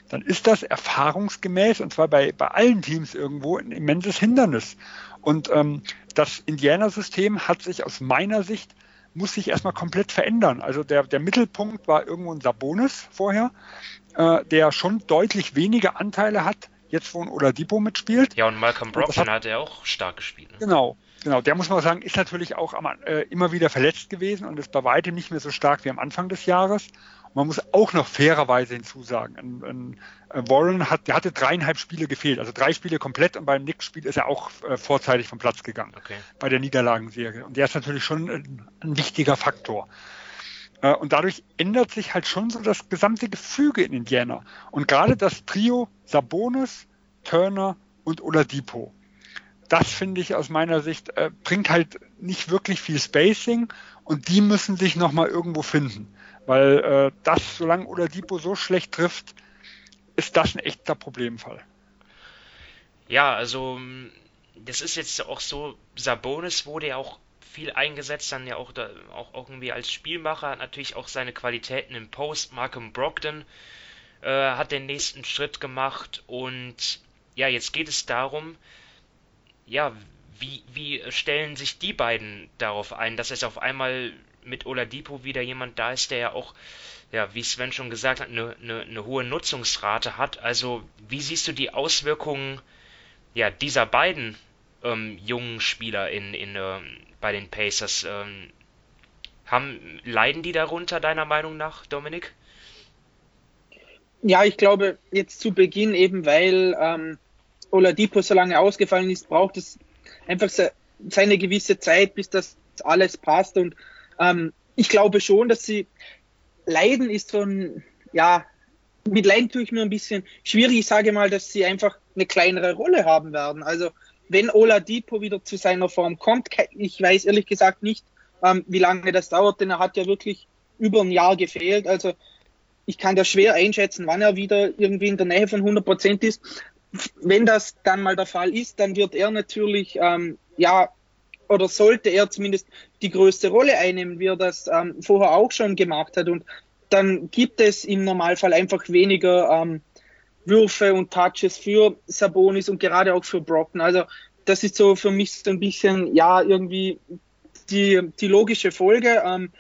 dann ist das erfahrungsgemäß, und zwar bei, bei allen Teams irgendwo, ein immenses Hindernis. Und ähm, das Indianer-System hat sich aus meiner Sicht, muss sich erstmal komplett verändern. Also der, der Mittelpunkt war irgendwo ein Sabonis vorher, äh, der schon deutlich weniger Anteile hat, jetzt wo ein Oladipo mitspielt. Ja, und Malcolm Brogdon hat, hat er auch stark gespielt. Ne? Genau, Genau, der muss man sagen, ist natürlich auch am, äh, immer wieder verletzt gewesen und ist bei weitem nicht mehr so stark wie am Anfang des Jahres. Man muss auch noch fairerweise hinzusagen, ein, ein, äh, Warren hat, der hatte dreieinhalb Spiele gefehlt, also drei Spiele komplett und beim Knicks-Spiel ist er auch äh, vorzeitig vom Platz gegangen okay. bei der Niederlagenserie. Und der ist natürlich schon ein, ein wichtiger Faktor. Äh, und dadurch ändert sich halt schon so das gesamte Gefüge in Indiana. Und gerade das Trio Sabonis, Turner und Oladipo, das finde ich aus meiner Sicht, äh, bringt halt nicht wirklich viel Spacing und die müssen sich nochmal irgendwo finden. Weil äh, das, solange Oladipo so schlecht trifft, ist das ein echter Problemfall. Ja, also das ist jetzt auch so, Sabonis wurde ja auch viel eingesetzt, dann ja auch, da, auch irgendwie als Spielmacher, hat natürlich auch seine Qualitäten im Post. Malcolm Brogdon äh, hat den nächsten Schritt gemacht und ja, jetzt geht es darum, ja, wie, wie stellen sich die beiden darauf ein, dass es auf einmal mit Oladipo wieder jemand da ist, der ja auch, ja, wie Sven schon gesagt hat, eine, eine, eine hohe Nutzungsrate hat. Also, wie siehst du die Auswirkungen ja, dieser beiden ähm, jungen Spieler in, in, ähm, bei den Pacers. Ähm, haben, leiden die darunter, deiner Meinung nach, Dominik? Ja, ich glaube, jetzt zu Beginn, eben weil ähm, Oladipo so lange ausgefallen ist, braucht es einfach seine gewisse Zeit, bis das alles passt. Und ähm, ich glaube schon, dass sie leiden ist von, ja, mit Leiden tue ich mir ein bisschen schwierig. Ich sage mal, dass sie einfach eine kleinere Rolle haben werden. Also wenn Oladipo wieder zu seiner Form kommt, ich weiß ehrlich gesagt nicht, ähm, wie lange das dauert, denn er hat ja wirklich über ein Jahr gefehlt. Also ich kann da schwer einschätzen, wann er wieder irgendwie in der Nähe von 100 Prozent ist. Wenn das dann mal der Fall ist, dann wird er natürlich, ähm, ja, oder sollte er zumindest die größte Rolle einnehmen, wie er das ähm, vorher auch schon gemacht hat. Und dann gibt es im Normalfall einfach weniger ähm, Würfe und Touches für Sabonis und gerade auch für Brocken. Also das ist so für mich so ein bisschen, ja, irgendwie die, die logische Folge. Ähm,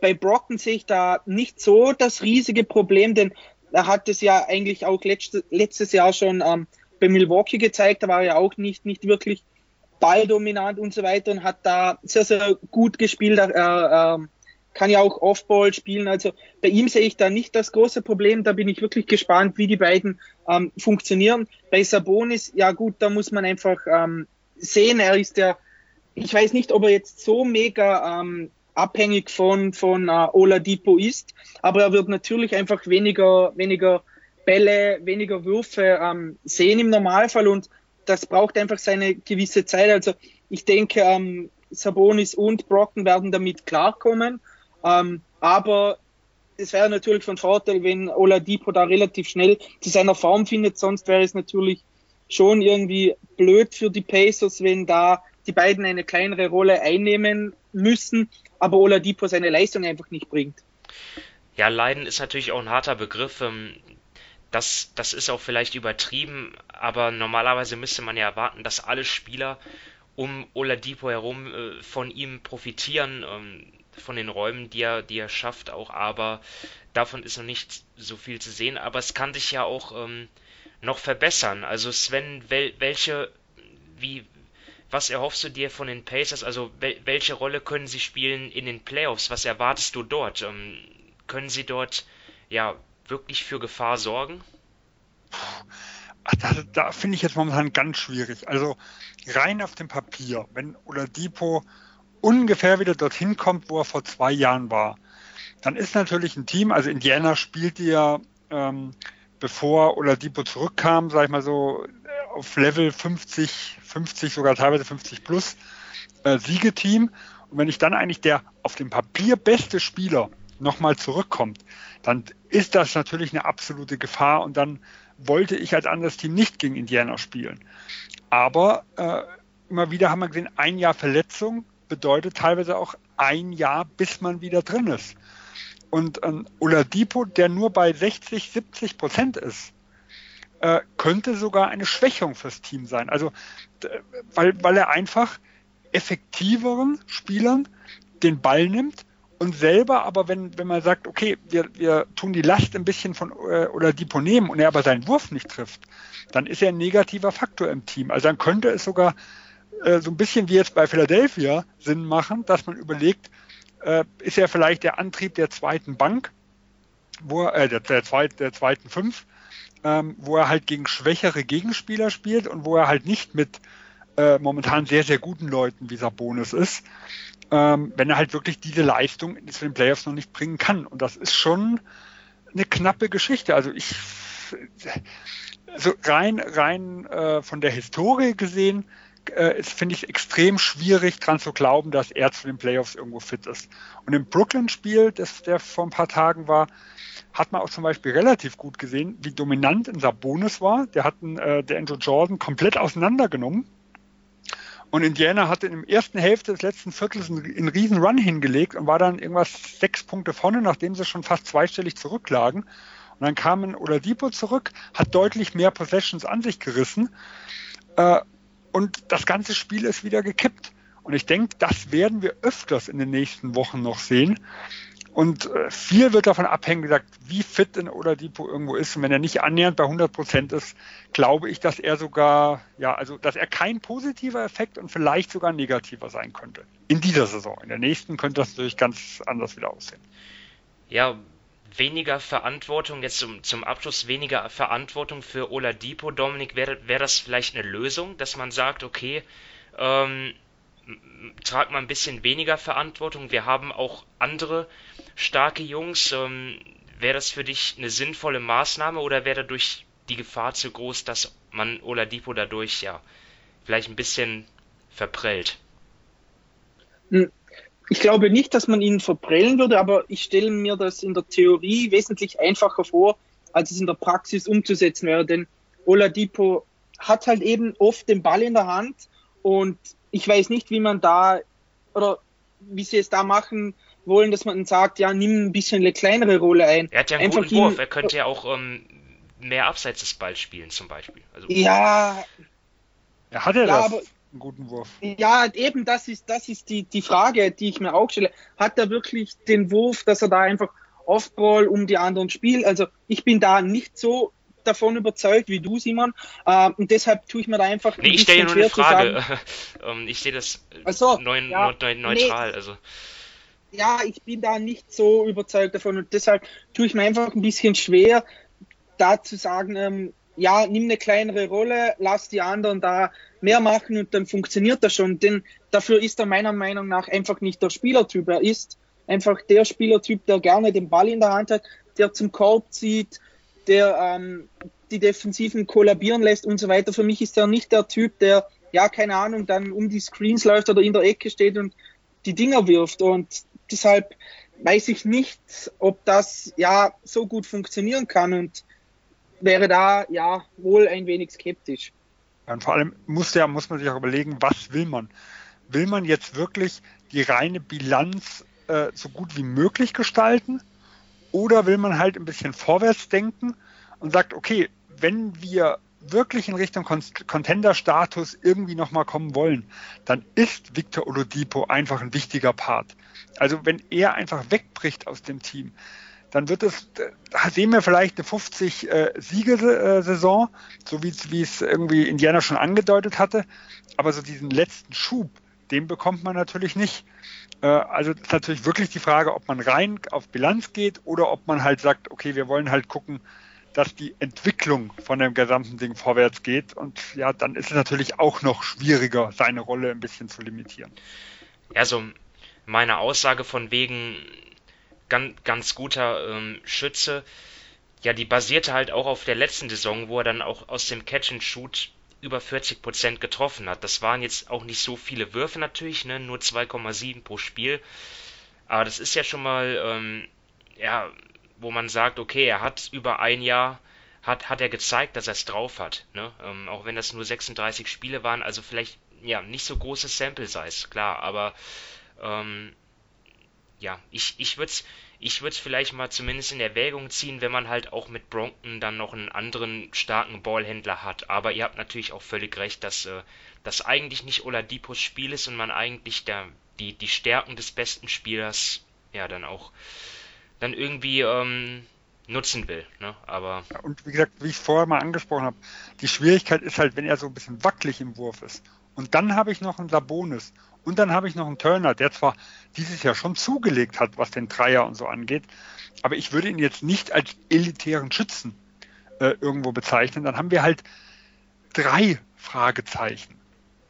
bei Brocken sehe ich da nicht so das riesige Problem, denn er hat es ja eigentlich auch letzte, letztes Jahr schon ähm, bei Milwaukee gezeigt. Da war er ja auch nicht, nicht wirklich balldominant und so weiter und hat da sehr, sehr gut gespielt. Er, äh, kann ja auch Offball spielen. Also bei ihm sehe ich da nicht das große Problem. Da bin ich wirklich gespannt, wie die beiden ähm, funktionieren. Bei Sabonis, ja gut, da muss man einfach ähm, sehen. Er ist ja, ich weiß nicht, ob er jetzt so mega ähm, abhängig von, von äh, Oladipo ist, aber er wird natürlich einfach weniger, weniger Bälle, weniger Würfe ähm, sehen im Normalfall und das braucht einfach seine gewisse Zeit. Also ich denke, ähm, Sabonis und Brocken werden damit klarkommen. Ähm, aber es wäre natürlich von Vorteil, wenn Oladipo da relativ schnell zu seiner Form findet. Sonst wäre es natürlich schon irgendwie blöd für die Pacers, wenn da die beiden eine kleinere Rolle einnehmen müssen, aber Oladipo seine Leistung einfach nicht bringt. Ja, Leiden ist natürlich auch ein harter Begriff. Das, das ist auch vielleicht übertrieben, aber normalerweise müsste man ja erwarten, dass alle Spieler um Oladipo herum äh, von ihm profitieren. Ähm, von den Räumen, die er, die er schafft, auch, aber davon ist noch nicht so viel zu sehen. Aber es kann sich ja auch ähm, noch verbessern. Also Sven, wel, welche, wie, was erhoffst du dir von den Pacers? Also wel, welche Rolle können sie spielen in den Playoffs? Was erwartest du dort? Ähm, können sie dort ja wirklich für Gefahr sorgen? Ach, da, da finde ich jetzt momentan ganz schwierig. Also rein auf dem Papier, wenn Oladipo ungefähr wieder dorthin kommt, wo er vor zwei Jahren war, dann ist natürlich ein Team, also Indiana spielte ja, ähm, bevor Oladipo zurückkam, sag ich mal so, auf Level 50, 50, sogar teilweise 50 plus äh, Siegeteam. Und wenn ich dann eigentlich der auf dem Papier beste Spieler nochmal zurückkommt, dann ist das natürlich eine absolute Gefahr und dann wollte ich als anderes Team nicht gegen Indiana spielen. Aber äh, immer wieder haben wir gesehen, ein Jahr Verletzung, bedeutet teilweise auch ein Jahr, bis man wieder drin ist. Und ähm, Oladipo, der nur bei 60, 70 Prozent ist, äh, könnte sogar eine Schwächung fürs Team sein. Also, weil, weil er einfach effektiveren Spielern den Ball nimmt und selber aber, wenn, wenn man sagt, okay, wir, wir tun die Last ein bisschen von äh, Oladipo nehmen und er aber seinen Wurf nicht trifft, dann ist er ein negativer Faktor im Team. Also dann könnte es sogar äh, so ein bisschen wie jetzt bei Philadelphia Sinn machen, dass man überlegt, äh, ist er vielleicht der Antrieb der zweiten Bank, wo er, äh, der, der, zweit, der zweiten fünf, ähm, wo er halt gegen schwächere Gegenspieler spielt und wo er halt nicht mit äh, momentan sehr, sehr guten Leuten wie Sabonis ist. Ähm, wenn er halt wirklich diese Leistung in den Playoffs noch nicht bringen kann. Und das ist schon eine knappe Geschichte. Also ich, also rein, rein äh, von der Historie gesehen, äh, finde ich es extrem schwierig, dran zu glauben, dass er zu den Playoffs irgendwo fit ist. Und im Brooklyn-Spiel, das der vor ein paar Tagen war, hat man auch zum Beispiel relativ gut gesehen, wie dominant ein Sabonis war. Der hat äh, der Andrew Jordan komplett auseinandergenommen. Und Indiana hatte in der ersten Hälfte des letzten Viertels einen, einen riesen Run hingelegt und war dann irgendwas sechs Punkte vorne, nachdem sie schon fast zweistellig zurücklagen. Und dann kam ein Oladipo zurück, hat deutlich mehr Possessions an sich gerissen. Äh, und das ganze Spiel ist wieder gekippt. Und ich denke, das werden wir öfters in den nächsten Wochen noch sehen. Und äh, viel wird davon abhängen, wie gesagt, wie fit ein Oladipo irgendwo ist. Und wenn er nicht annähernd bei 100 Prozent ist, glaube ich, dass er sogar, ja, also, dass er kein positiver Effekt und vielleicht sogar negativer sein könnte. In dieser Saison. In der nächsten könnte das natürlich ganz anders wieder aussehen. Ja, weniger Verantwortung, jetzt zum, zum Abschluss weniger Verantwortung für Oladipo, Dominik, wäre wär das vielleicht eine Lösung, dass man sagt, okay, ähm, tragt mal ein bisschen weniger Verantwortung. Wir haben auch andere starke Jungs. Ähm, wäre das für dich eine sinnvolle Maßnahme oder wäre dadurch die Gefahr zu groß, dass man Oladipo dadurch ja vielleicht ein bisschen verprellt? Hm, ich glaube nicht, dass man ihn verprellen würde, aber ich stelle mir das in der Theorie wesentlich einfacher vor, als es in der Praxis umzusetzen wäre. Denn Oladipo hat halt eben oft den Ball in der Hand und ich weiß nicht, wie man da oder wie sie es da machen wollen, dass man sagt, ja, nimm ein bisschen eine kleinere Rolle ein. Er hat ja einen Einfach guten Wurf, er könnte ja auch ähm, mehr abseits des Balls spielen zum Beispiel. Also, ja. Er hat ja, ja das. Aber, einen guten Wurf. Ja, eben, das ist, das ist die, die Frage, die ich mir auch stelle. Hat er wirklich den Wurf, dass er da einfach Off-Ball um die anderen spielt? Also ich bin da nicht so davon überzeugt wie du, Simon. Äh, und deshalb tue ich mir da einfach. Nee, ich stelle nur eine Frage. Ähm, ich sehe das also, neu, ja, neutral. Nee, also. Ja, ich bin da nicht so überzeugt davon und deshalb tue ich mir einfach ein bisschen schwer, da zu sagen, ähm, ja, nimm eine kleinere Rolle, lass die anderen da mehr machen und dann funktioniert das schon. Denn dafür ist er meiner Meinung nach einfach nicht der Spielertyp. Er ist einfach der Spielertyp, der gerne den Ball in der Hand hat, der zum Korb zieht, der ähm, die Defensiven kollabieren lässt und so weiter. Für mich ist er nicht der Typ, der, ja, keine Ahnung, dann um die Screens läuft oder in der Ecke steht und die Dinger wirft. Und deshalb weiß ich nicht, ob das ja so gut funktionieren kann und wäre da ja wohl ein wenig skeptisch. und vor allem muss, ja, muss man sich auch überlegen, was will man? Will man jetzt wirklich die reine Bilanz äh, so gut wie möglich gestalten? Oder will man halt ein bisschen vorwärts denken und sagt, okay, wenn wir wirklich in Richtung Contender-Status irgendwie nochmal kommen wollen, dann ist Victor Olodipo einfach ein wichtiger Part. Also wenn er einfach wegbricht aus dem Team, dann wird es, da sehen wir vielleicht eine 50 äh, Siegesaison, so wie, wie es irgendwie Indiana schon angedeutet hatte. Aber so diesen letzten Schub, den bekommt man natürlich nicht. Äh, also ist natürlich wirklich die Frage, ob man rein auf Bilanz geht oder ob man halt sagt, okay, wir wollen halt gucken, dass die Entwicklung von dem gesamten Ding vorwärts geht. Und ja, dann ist es natürlich auch noch schwieriger, seine Rolle ein bisschen zu limitieren. Ja, so meine Aussage von wegen ganz, ganz guter ähm, Schütze, ja, die basierte halt auch auf der letzten Saison, wo er dann auch aus dem Catch and Shoot über 40 Prozent getroffen hat. Das waren jetzt auch nicht so viele Würfe natürlich, ne? nur 2,7 pro Spiel. Aber das ist ja schon mal, ähm, ja, wo man sagt, okay, er hat über ein Jahr, hat, hat er gezeigt, dass er es drauf hat. Ne? Ähm, auch wenn das nur 36 Spiele waren, also vielleicht, ja, nicht so großes Sample Size, klar, aber ähm, ja, ich, ich würde es ich würde vielleicht mal zumindest in Erwägung ziehen, wenn man halt auch mit Bronkton dann noch einen anderen starken Ballhändler hat. Aber ihr habt natürlich auch völlig recht, dass äh, das eigentlich nicht Oladipos Spiel ist und man eigentlich der, die, die Stärken des besten Spielers ja dann auch dann irgendwie ähm, nutzen will. Ne? Aber ja, und wie gesagt, wie ich vorher mal angesprochen habe, die Schwierigkeit ist halt, wenn er so ein bisschen wackelig im Wurf ist. Und dann habe ich noch einen Sabonis und dann habe ich noch einen Turner, der zwar dieses Jahr schon zugelegt hat, was den Dreier und so angeht, aber ich würde ihn jetzt nicht als elitären Schützen äh, irgendwo bezeichnen. Dann haben wir halt drei Fragezeichen.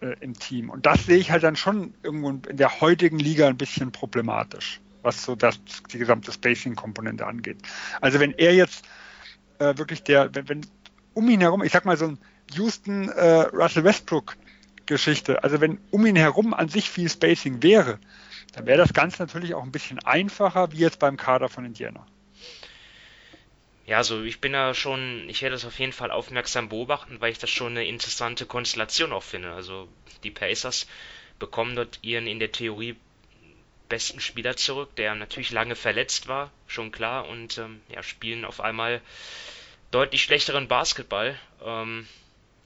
äh, im Team. Und das sehe ich halt dann schon irgendwo in der heutigen Liga ein bisschen problematisch, was so das, die gesamte Spacing-Komponente angeht. Also wenn er jetzt äh, wirklich der, wenn, wenn um ihn herum, ich sag mal so ein Houston äh, Russell Westbrook Geschichte, also wenn um ihn herum an sich viel Spacing wäre, dann wäre das Ganze natürlich auch ein bisschen einfacher, wie jetzt beim Kader von Indiana. Ja, also ich bin da schon, ich werde das auf jeden Fall aufmerksam beobachten, weil ich das schon eine interessante Konstellation auch finde. Also die Pacers bekommen dort ihren in der Theorie besten Spieler zurück, der natürlich lange verletzt war, schon klar, und ähm, ja, spielen auf einmal deutlich schlechteren Basketball. Ähm,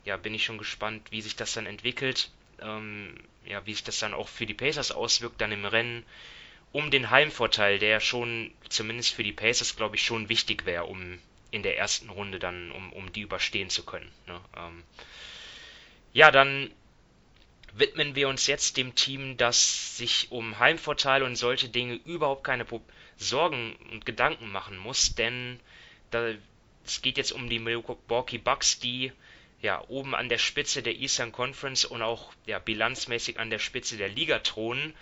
ja, bin ich schon gespannt, wie sich das dann entwickelt. Ähm, ja, wie sich das dann auch für die Pacers auswirkt, dann im Rennen um den Heimvorteil, der schon zumindest für die Pacers, glaube ich, schon wichtig wäre, um in der ersten Runde dann, um, um die überstehen zu können. Ne? Ähm, ja, dann widmen wir uns jetzt dem Team, das sich um Heimvorteile und solche Dinge überhaupt keine Sorgen und Gedanken machen muss, denn da, es geht jetzt um die Milwaukee Bucks, die ja oben an der Spitze der Eastern Conference und auch ja, bilanzmäßig an der Spitze der Liga thronen.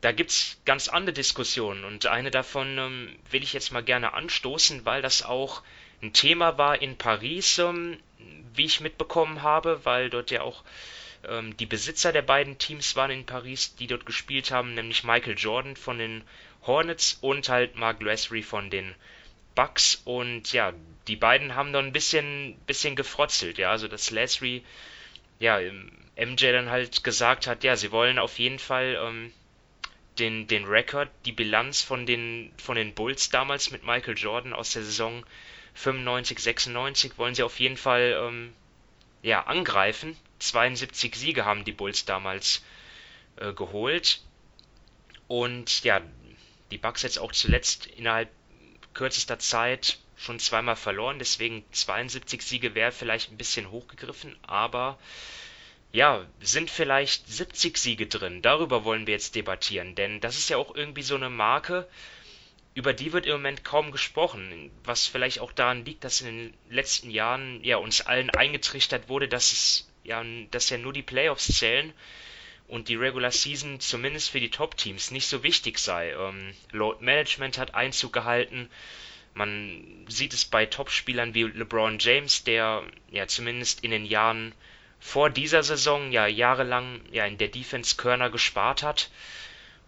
Da gibt es ganz andere Diskussionen und eine davon ähm, will ich jetzt mal gerne anstoßen, weil das auch ein Thema war in Paris, ähm, wie ich mitbekommen habe, weil dort ja auch ähm, die Besitzer der beiden Teams waren in Paris, die dort gespielt haben, nämlich Michael Jordan von den Hornets und halt Mark Lasry von den Bucks. Und ja, die beiden haben dann ein bisschen, bisschen gefrotzelt, ja, also dass Lasry, ja, MJ dann halt gesagt hat, ja, sie wollen auf jeden Fall ähm, den, den Rekord, die Bilanz von den, von den Bulls damals mit Michael Jordan aus der Saison 95, 96 wollen sie auf jeden Fall ähm, ja, angreifen. 72 Siege haben die Bulls damals äh, geholt. Und ja, die Bucks jetzt auch zuletzt innerhalb kürzester Zeit schon zweimal verloren, deswegen 72 Siege wäre vielleicht ein bisschen hochgegriffen, aber ja, sind vielleicht 70 Siege drin? Darüber wollen wir jetzt debattieren, denn das ist ja auch irgendwie so eine Marke, über die wird im Moment kaum gesprochen, was vielleicht auch daran liegt, dass in den letzten Jahren ja uns allen eingetrichtert wurde, dass es ja, dass ja nur die Playoffs zählen und die Regular Season zumindest für die Top-Teams nicht so wichtig sei. Ähm, Load Management hat Einzug gehalten. Man sieht es bei Topspielern wie LeBron James, der ja zumindest in den Jahren vor dieser Saison ja jahrelang ja in der Defense Körner gespart hat.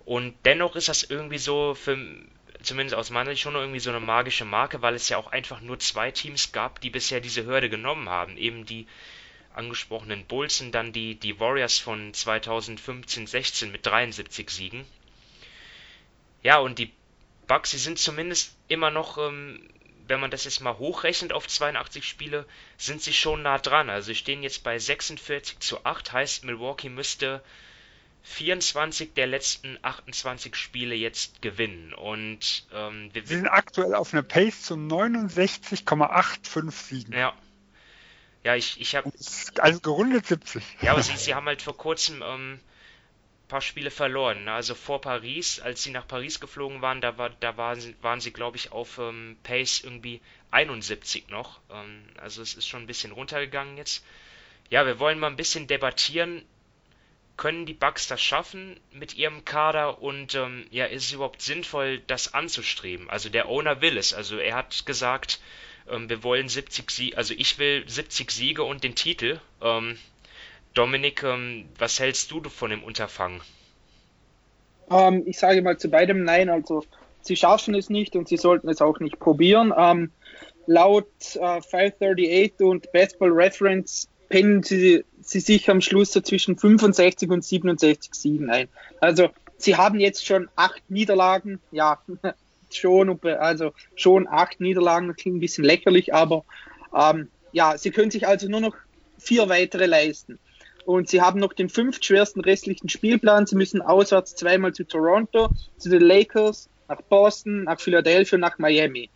Und dennoch ist das irgendwie so für zumindest aus meiner Sicht schon irgendwie so eine magische Marke, weil es ja auch einfach nur zwei Teams gab, die bisher diese Hürde genommen haben. Eben die angesprochenen Bulls und dann die, die Warriors von 2015-16 mit 73 Siegen. Ja, und die Bucks, sie sind zumindest immer noch ähm, wenn man das jetzt mal hochrechnet auf 82 Spiele, sind sie schon nah dran. Also sie stehen jetzt bei 46 zu 8, heißt Milwaukee müsste 24 der letzten 28 Spiele jetzt gewinnen. Und ähm, wir sie sind aktuell auf einer Pace zu 69,85 Siegen. Ja. Ja, ich, ich habe. Also gerundet 70. Ja, aber sie, sie haben halt vor kurzem ähm, paar Spiele verloren. Ne? Also vor Paris, als sie nach Paris geflogen waren, da, war, da waren sie, waren sie glaube ich, auf ähm, Pace irgendwie 71 noch. Ähm, also es ist schon ein bisschen runtergegangen jetzt. Ja, wir wollen mal ein bisschen debattieren. Können die Bucks das schaffen mit ihrem Kader und ähm, ja, ist es überhaupt sinnvoll, das anzustreben? Also der Owner will es. Also er hat gesagt, ähm, wir wollen 70 Siege, also ich will 70 Siege und den Titel. Ähm, Dominik, ähm, was hältst du von dem Unterfangen? Ähm, ich sage mal zu beidem Nein. Also sie schaffen es nicht und sie sollten es auch nicht probieren. Ähm, laut äh, 538 und Baseball Reference pennen sie, sie sich am Schluss so zwischen 65 und 67 Siegen ein. Also sie haben jetzt schon acht Niederlagen. Ja, schon, also schon acht Niederlagen. Das klingt ein bisschen lächerlich, aber ähm, ja, sie können sich also nur noch vier weitere leisten. Und sie haben noch den fünftschwersten restlichen Spielplan. Sie müssen auswärts zweimal zu Toronto, zu den Lakers, nach Boston, nach Philadelphia, nach Miami.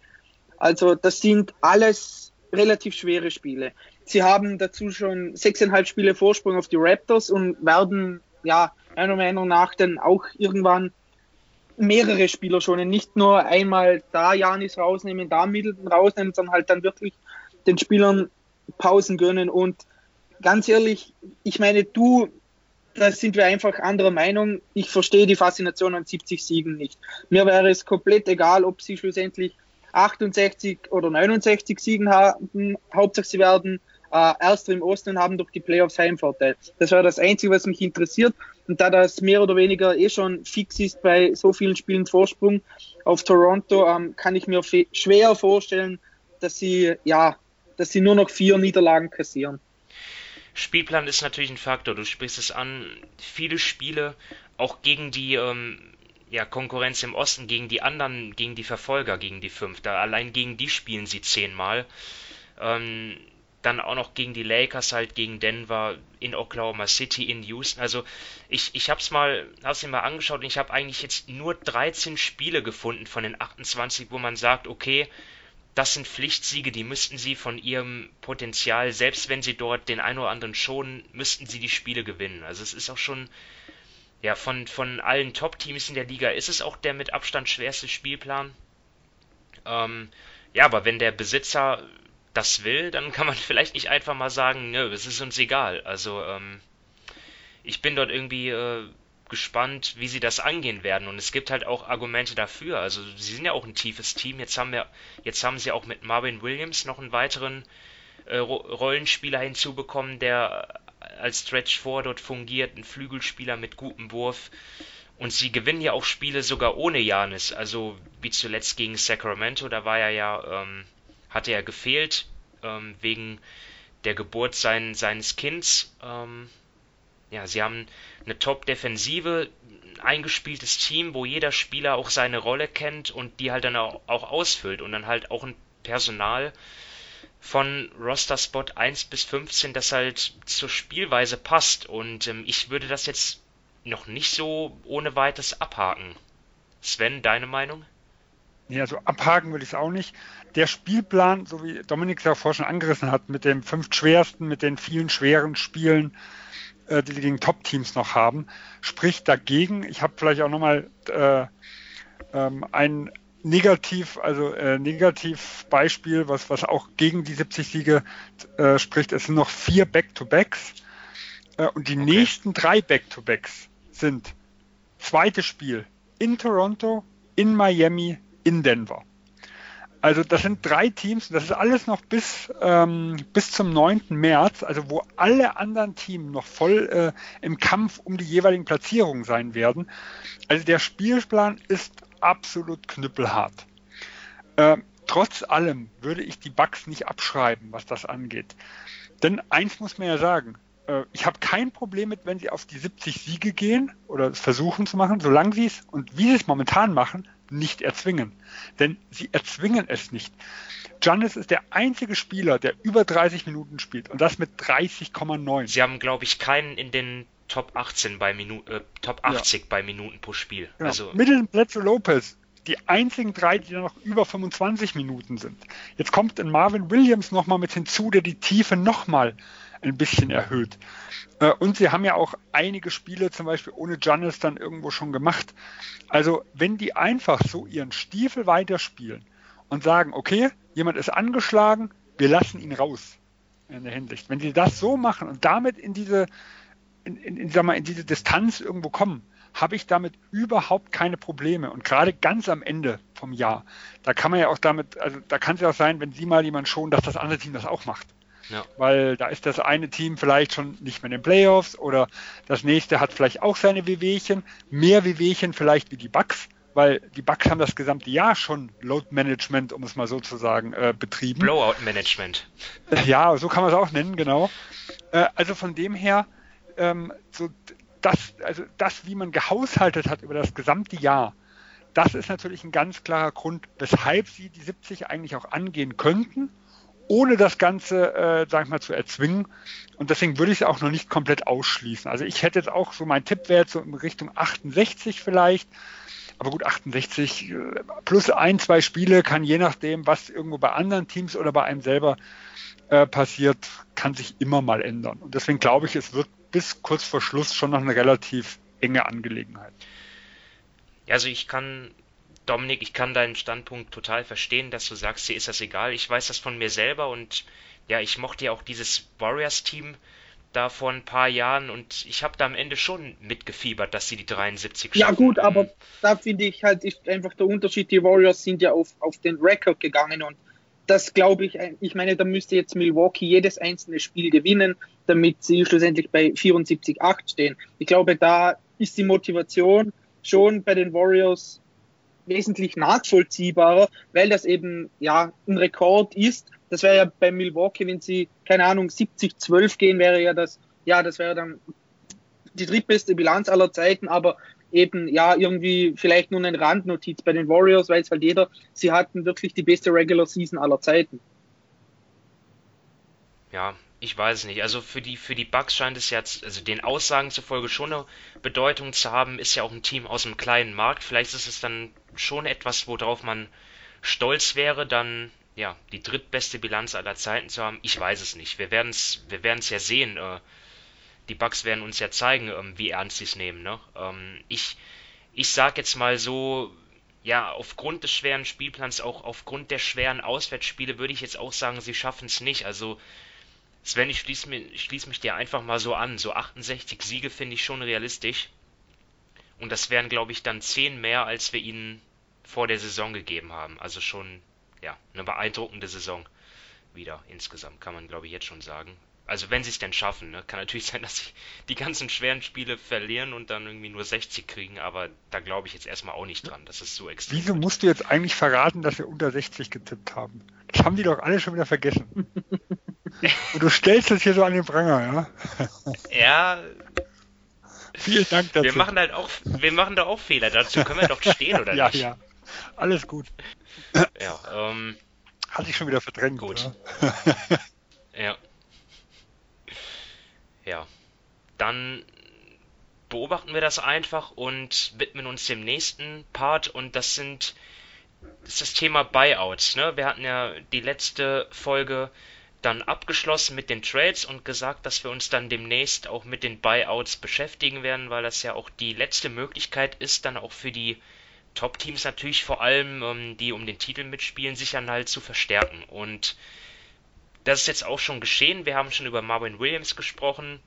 Also das sind alles relativ schwere Spiele. Sie haben dazu schon sechseinhalb Spiele Vorsprung auf die Raptors und werden, ja, meiner Meinung nach dann auch irgendwann mehrere Spieler schonen. Nicht nur einmal da Janis rausnehmen, da Middleton rausnehmen, sondern halt dann wirklich den Spielern Pausen gönnen und ganz ehrlich, ich meine, du da sind wir einfach anderer Meinung. Ich verstehe die Faszination an 70 Siegen nicht. Mir wäre es komplett egal, ob sie schlussendlich 68 oder 69 Siegen haben. Hauptsache sie werden äh, Erster im Osten und haben durch die Playoffs Heimvorteil. Das wäre das Einzige, was mich interessiert. Und da das mehr oder weniger eh schon fix ist bei so vielen Spielen Vorsprung auf Toronto, ähm, kann ich mir schwer vorstellen, dass sie, ja, dass sie nur noch vier Niederlagen kassieren. Spielplan ist natürlich ein Faktor. Du sprichst es an. Viele Spiele, auch gegen die ähm, ja, Konkurrenz im Osten, gegen die anderen, gegen die Verfolger, gegen die Fünfter. Allein gegen die spielen sie zehnmal. Ähm, dann auch noch gegen die Lakers halt, gegen Denver, in Oklahoma City, in Houston. Also ich, ich habe es mal, hab's mir mal angeschaut und ich habe eigentlich jetzt nur 13 Spiele gefunden von den 28, wo man sagt, okay, das sind Pflichtsiege, die müssten sie von ihrem Potenzial, selbst wenn sie dort den einen oder anderen schonen, müssten sie die Spiele gewinnen. Also es ist auch schon, ja, von, von allen Top-Teams in der Liga ist es auch der mit Abstand schwerste Spielplan. Ähm, ja, aber wenn der Besitzer das will, dann kann man vielleicht nicht einfach mal sagen, nö, es ist uns egal. Also, ähm, ich bin dort irgendwie äh, gespannt, wie sie das angehen werden. Und es gibt halt auch Argumente dafür. Also, sie sind ja auch ein tiefes Team. Jetzt haben wir, jetzt haben sie auch mit Marvin Williams noch einen weiteren äh, Rollenspieler hinzubekommen, der als Stretch 4 dort fungiert, ein Flügelspieler mit gutem Wurf. Und sie gewinnen ja auch Spiele sogar ohne Janis. Also, wie zuletzt gegen Sacramento, da war er ja, ähm, hatte er gefehlt ähm, wegen der Geburt sein, seines Kinds. Ähm, ja, sie haben eine Top-Defensive, ein eingespieltes Team, wo jeder Spieler auch seine Rolle kennt und die halt dann auch, auch ausfüllt und dann halt auch ein Personal von Roster-Spot 1 bis 15, das halt zur Spielweise passt und ähm, ich würde das jetzt noch nicht so ohne weiteres abhaken. Sven, deine Meinung? Nee, also abhaken würde ich es auch nicht. Der Spielplan, so wie Dominik es ja vorher schon angerissen hat, mit den fünf schwersten, mit den vielen schweren Spielen, äh, die sie gegen Top-Teams noch haben, spricht dagegen. Ich habe vielleicht auch nochmal äh, ähm, ein Negativ, also äh, Negativbeispiel, was, was auch gegen die 70 Siege äh, spricht. Es sind noch vier Back-to-Backs äh, und die okay. nächsten drei Back-to-Backs sind zweites Spiel in Toronto, in Miami, in Denver. Also das sind drei Teams, das ist alles noch bis, ähm, bis zum 9. März, also wo alle anderen Teams noch voll äh, im Kampf um die jeweiligen Platzierungen sein werden. Also der Spielplan ist absolut knüppelhart. Äh, trotz allem würde ich die Bugs nicht abschreiben, was das angeht. Denn eins muss man ja sagen, äh, ich habe kein Problem mit, wenn sie auf die 70 Siege gehen oder es versuchen zu machen, solange sie es und wie sie es momentan machen, nicht erzwingen. Denn sie erzwingen es nicht. Giannis ist der einzige Spieler, der über 30 Minuten spielt und das mit 30,9. Sie haben, glaube ich, keinen in den Top 18 bei Minu äh, Top 80 ja. bei Minuten pro Spiel. Genau. Also Middleton, Bledsoe, Lopez, die einzigen drei, die noch über 25 Minuten sind. Jetzt kommt ein Marvin Williams nochmal mit hinzu, der die Tiefe nochmal ein bisschen erhöht. Äh, und sie haben ja auch einige Spiele zum Beispiel ohne Giannis dann irgendwo schon gemacht. Also wenn die einfach so ihren Stiefel weiterspielen und sagen, okay, jemand ist angeschlagen, wir lassen ihn raus in der Hinsicht. Wenn sie das so machen und damit in diese, in, in, in, sag mal, in diese Distanz irgendwo kommen, habe ich damit überhaupt keine Probleme. Und gerade ganz am Ende vom Jahr, da kann man ja auch damit, also da kann es ja auch sein, wenn sie mal jemand schon, dass das andere Team das auch macht. Ja. Weil da ist das eine Team vielleicht schon nicht mehr in den Playoffs oder das nächste hat vielleicht auch seine Wehwehchen, mehr Wehwehchen vielleicht wie die Bucks, weil die Bucks haben das gesamte Jahr schon Load Management, um es mal so zu sagen, äh, betrieben. Blowout Management. Ja, so kann man es auch nennen, genau. Äh, also von dem her, ähm, so das, also das, wie man gehaushaltet hat über das gesamte Jahr, das ist natürlich ein ganz klarer Grund, weshalb sie die 70 eigentlich auch angehen könnten ohne das Ganze, äh, sag ich mal, zu erzwingen. Und deswegen würde ich es auch noch nicht komplett ausschließen. Also ich hätte jetzt auch so, mein Tipp wäre jetzt so in Richtung 68 vielleicht. Aber gut, 68 äh, plus ein, zwei Spiele kann je nachdem, was irgendwo bei anderen Teams oder bei einem selber äh, passiert, kann sich immer mal ändern. Und deswegen glaube ich, es wird bis kurz vor Schluss schon noch eine relativ enge Angelegenheit. Ja, also ich kann Dominik, ich kann deinen Standpunkt total verstehen, dass du sagst, dir ist das egal. Ich weiß das von mir selber und ja, ich mochte ja auch dieses Warriors-Team da vor ein paar Jahren und ich habe da am Ende schon mitgefiebert, dass sie die 73 schaffen. Ja gut, aber da finde ich halt ist einfach der Unterschied, die Warriors sind ja auf, auf den Rekord gegangen und das glaube ich, ich meine, da müsste jetzt Milwaukee jedes einzelne Spiel gewinnen, damit sie schlussendlich bei 74-8 stehen. Ich glaube, da ist die Motivation schon bei den Warriors wesentlich nachvollziehbarer, weil das eben ja ein Rekord ist. Das wäre ja bei Milwaukee, wenn sie, keine Ahnung, 70-12 gehen, wäre ja das, ja, das wäre dann die drittbeste Bilanz aller Zeiten, aber eben ja irgendwie vielleicht nur eine Randnotiz bei den Warriors, weiß halt jeder, sie hatten wirklich die beste Regular Season aller Zeiten. Ja, ich weiß es nicht. Also für die, für die Bucks scheint es jetzt, also den Aussagen zufolge schon eine Bedeutung zu haben, ist ja auch ein Team aus einem kleinen Markt. Vielleicht ist es dann schon etwas, worauf man stolz wäre, dann ja, die drittbeste Bilanz aller Zeiten zu haben. Ich weiß es nicht. Wir werden es wir werden's ja sehen. Äh, die Bucks werden uns ja zeigen, ähm, wie ernst sie es nehmen. Ne? Ähm, ich, ich sag jetzt mal so, ja, aufgrund des schweren Spielplans, auch aufgrund der schweren Auswärtsspiele, würde ich jetzt auch sagen, sie schaffen es nicht. Also Sven, ich schließe mich, schließ mich dir einfach mal so an. So 68 Siege finde ich schon realistisch. Und das wären, glaube ich, dann 10 mehr, als wir ihnen vor der Saison gegeben haben. Also schon, ja, eine beeindruckende Saison wieder insgesamt, kann man, glaube ich, jetzt schon sagen. Also wenn sie es denn schaffen, ne? kann natürlich sein, dass sie die ganzen schweren Spiele verlieren und dann irgendwie nur 60 kriegen, aber da glaube ich jetzt erstmal auch nicht dran. Das ist so extrem. Wieso musst du jetzt eigentlich verraten, dass wir unter 60 getippt haben? Das haben die doch alle schon wieder vergessen. Und du stellst es hier so an den Pranger, ja? Ja. Vielen Dank dazu. Wir machen halt auch, wir machen da auch Fehler. Dazu können wir doch stehen, oder ja, nicht? Ja, ja. Alles gut. Ja, ähm. Hatte ich schon wieder verdrängt. Gut. ja. Ja. Dann beobachten wir das einfach und widmen uns dem nächsten Part und das sind das ist das Thema Buyouts. Ne? Wir hatten ja die letzte Folge dann abgeschlossen mit den Trades und gesagt, dass wir uns dann demnächst auch mit den Buyouts beschäftigen werden, weil das ja auch die letzte Möglichkeit ist, dann auch für die Top-Teams natürlich vor allem, ähm, die um den Titel mitspielen, sich dann halt zu verstärken. Und das ist jetzt auch schon geschehen. Wir haben schon über Marvin Williams gesprochen,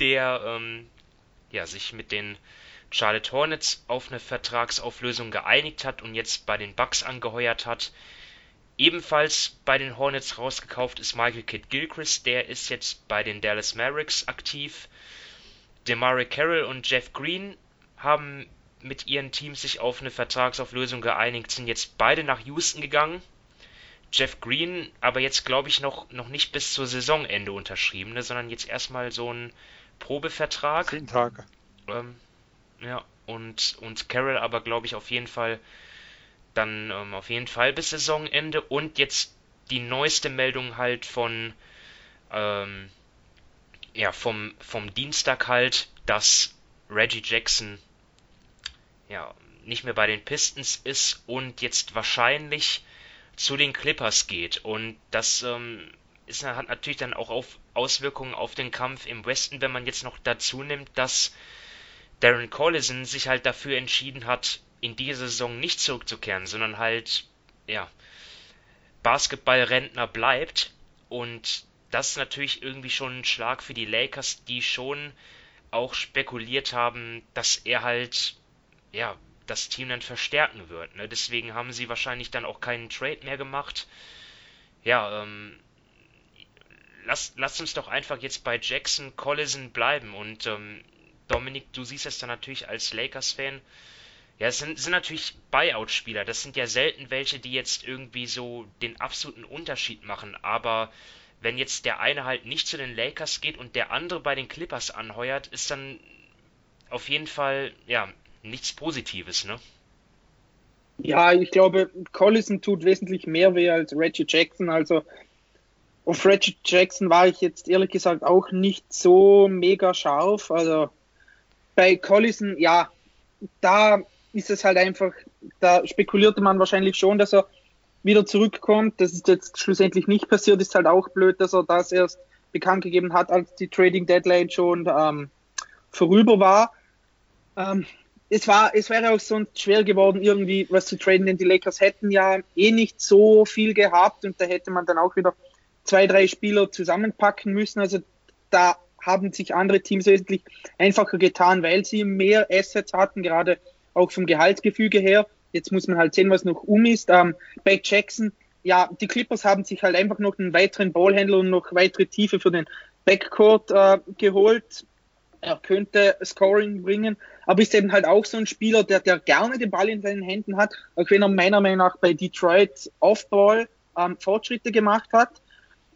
der ähm, ja, sich mit den Charlotte Hornets auf eine Vertragsauflösung geeinigt hat und jetzt bei den Bucks angeheuert hat. Ebenfalls bei den Hornets rausgekauft ist Michael Kidd Gilchrist, der ist jetzt bei den Dallas Mavericks aktiv. Demare Carroll und Jeff Green haben mit ihren Teams sich auf eine Vertragsauflösung geeinigt, sind jetzt beide nach Houston gegangen. Jeff Green aber jetzt glaube ich noch, noch nicht bis zur Saisonende unterschrieben, ne, sondern jetzt erstmal so ein Probevertrag. Zehn Tage. Ähm, ja, und, und Carroll aber glaube ich auf jeden Fall dann ähm, auf jeden Fall bis Saisonende und jetzt die neueste Meldung halt von ähm, ja vom vom Dienstag halt, dass Reggie Jackson ja nicht mehr bei den Pistons ist und jetzt wahrscheinlich zu den Clippers geht und das ähm, ist, hat natürlich dann auch auf Auswirkungen auf den Kampf im Westen, wenn man jetzt noch dazu nimmt, dass Darren Collison sich halt dafür entschieden hat, in dieser Saison nicht zurückzukehren, sondern halt, ja, Basketballrentner bleibt. Und das ist natürlich irgendwie schon ein Schlag für die Lakers, die schon auch spekuliert haben, dass er halt, ja, das Team dann verstärken wird. Ne? Deswegen haben sie wahrscheinlich dann auch keinen Trade mehr gemacht. Ja, ähm, lasst, lasst uns doch einfach jetzt bei Jackson Collison bleiben. Und ähm, Dominik, du siehst es dann natürlich als Lakers-Fan ja, es sind, sind natürlich Buyout-Spieler. Das sind ja selten welche, die jetzt irgendwie so den absoluten Unterschied machen. Aber wenn jetzt der eine halt nicht zu den Lakers geht und der andere bei den Clippers anheuert, ist dann auf jeden Fall, ja, nichts Positives, ne? Ja, ich glaube, Collison tut wesentlich mehr weh als Reggie Jackson. Also auf Reggie Jackson war ich jetzt ehrlich gesagt auch nicht so mega scharf. Also bei Collison, ja, da ist es halt einfach, da spekulierte man wahrscheinlich schon, dass er wieder zurückkommt. Das ist jetzt schlussendlich nicht passiert. Ist halt auch blöd, dass er das erst bekannt gegeben hat, als die Trading Deadline schon ähm, vorüber war. Ähm, es war, es wäre auch sonst schwer geworden, irgendwie was zu traden, denn die Lakers hätten ja eh nicht so viel gehabt und da hätte man dann auch wieder zwei, drei Spieler zusammenpacken müssen. Also da haben sich andere Teams wesentlich einfacher getan, weil sie mehr Assets hatten, gerade auch vom Gehaltsgefüge her. Jetzt muss man halt sehen, was noch um ist. Ähm, bei Jackson, ja, die Clippers haben sich halt einfach noch einen weiteren Ballhändler und noch weitere Tiefe für den Backcourt äh, geholt. Er könnte Scoring bringen, aber ist eben halt auch so ein Spieler, der, der gerne den Ball in seinen Händen hat, auch wenn er meiner Meinung nach bei Detroit Off-Ball ähm, Fortschritte gemacht hat.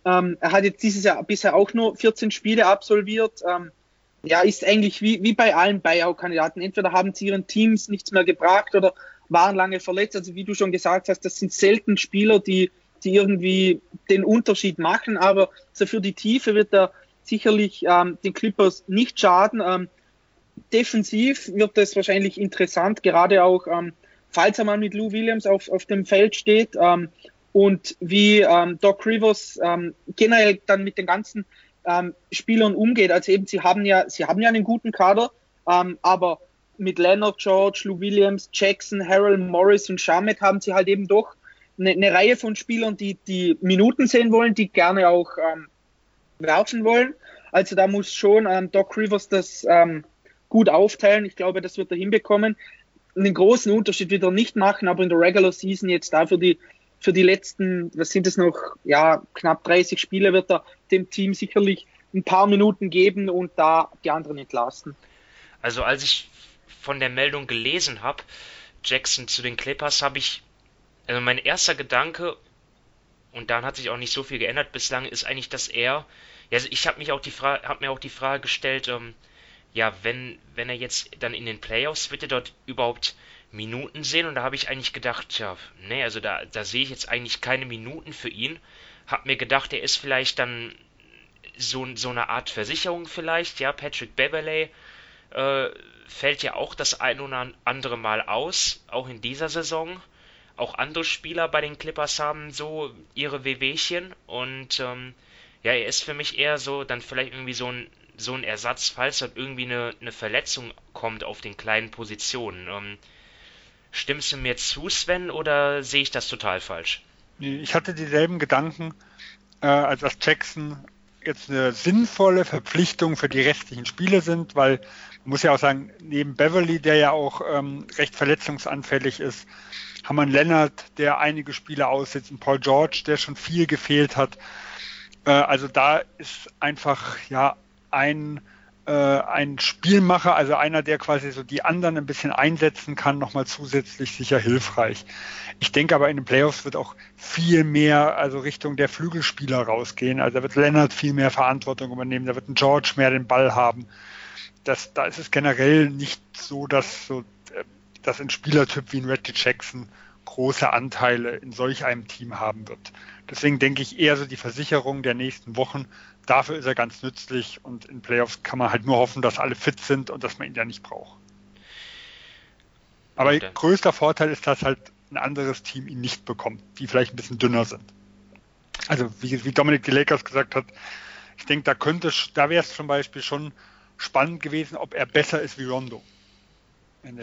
Ähm, er hat jetzt dieses Jahr bisher auch nur 14 Spiele absolviert. Ähm, ja, ist eigentlich wie, wie bei allen Buyout-Kandidaten. Entweder haben sie ihren Teams nichts mehr gebracht oder waren lange verletzt. Also wie du schon gesagt hast, das sind selten Spieler, die, die irgendwie den Unterschied machen. Aber so für die Tiefe wird er sicherlich ähm, den Clippers nicht schaden. Ähm, defensiv wird es wahrscheinlich interessant, gerade auch, ähm, falls er mal mit Lou Williams auf, auf dem Feld steht. Ähm, und wie ähm, Doc Rivers ähm, generell dann mit den ganzen ähm, Spielern umgeht. Also eben, sie haben ja, sie haben ja einen guten Kader, ähm, aber mit Leonard George, Lou Williams, Jackson, Harold Morris und Shamet haben sie halt eben doch eine, eine, Reihe von Spielern, die die Minuten sehen wollen, die gerne auch werfen wollen. Also da muss schon Doc Rivers das gut aufteilen. Ich glaube, das wird er hinbekommen. Einen großen Unterschied wird er nicht machen, aber in der Regular Season jetzt dafür die für die letzten, was sind es noch, ja, knapp 30 Spiele wird er dem Team sicherlich ein paar Minuten geben und da die anderen entlasten. Also als ich von der Meldung gelesen habe, Jackson zu den Clippers, habe ich, also mein erster Gedanke, und dann hat sich auch nicht so viel geändert bislang, ist eigentlich, dass er, ja, also ich habe mich auch die Frage, habe mir auch die Frage gestellt, ähm, ja, wenn, wenn er jetzt dann in den Playoffs, wird er dort überhaupt Minuten sehen und da habe ich eigentlich gedacht, ja, nee, also da, da sehe ich jetzt eigentlich keine Minuten für ihn. Hab mir gedacht, er ist vielleicht dann so, so eine Art Versicherung vielleicht, ja, Patrick Beverley äh, fällt ja auch das ein oder andere Mal aus, auch in dieser Saison. Auch andere Spieler bei den Clippers haben so ihre Wehwehchen und ähm, ja, er ist für mich eher so dann vielleicht irgendwie so ein so ein Ersatz, falls dann irgendwie eine, eine Verletzung kommt auf den kleinen Positionen. Ähm, Stimmst du mir zu, Sven, oder sehe ich das total falsch? Ich hatte dieselben Gedanken, äh, als dass Jackson jetzt eine sinnvolle Verpflichtung für die restlichen Spiele sind, weil man muss ja auch sagen, neben Beverly, der ja auch ähm, recht verletzungsanfällig ist, haben wir einen Leonard, der einige Spiele aussitzt, einen Paul George, der schon viel gefehlt hat. Äh, also da ist einfach ja ein äh, ein Spielmacher, also einer, der quasi so die anderen ein bisschen einsetzen kann, nochmal zusätzlich sicher hilfreich. Ich denke aber in den Playoffs wird auch viel mehr also Richtung der Flügelspieler rausgehen. Also da wird Leonard viel mehr Verantwortung übernehmen, da wird ein George mehr den Ball haben. Das, da ist es generell nicht so, dass so äh, dass ein Spielertyp wie ein Reggie Jackson große Anteile in solch einem Team haben wird. Deswegen denke ich eher so die Versicherung der nächsten Wochen dafür ist er ganz nützlich und in Playoffs kann man halt nur hoffen, dass alle fit sind und dass man ihn ja nicht braucht. Aber okay. größter Vorteil ist, dass halt ein anderes Team ihn nicht bekommt, die vielleicht ein bisschen dünner sind. Also wie, wie Dominik die Lakers gesagt hat, ich denke, da könnte, da wäre es zum Beispiel schon spannend gewesen, ob er besser ist wie Rondo.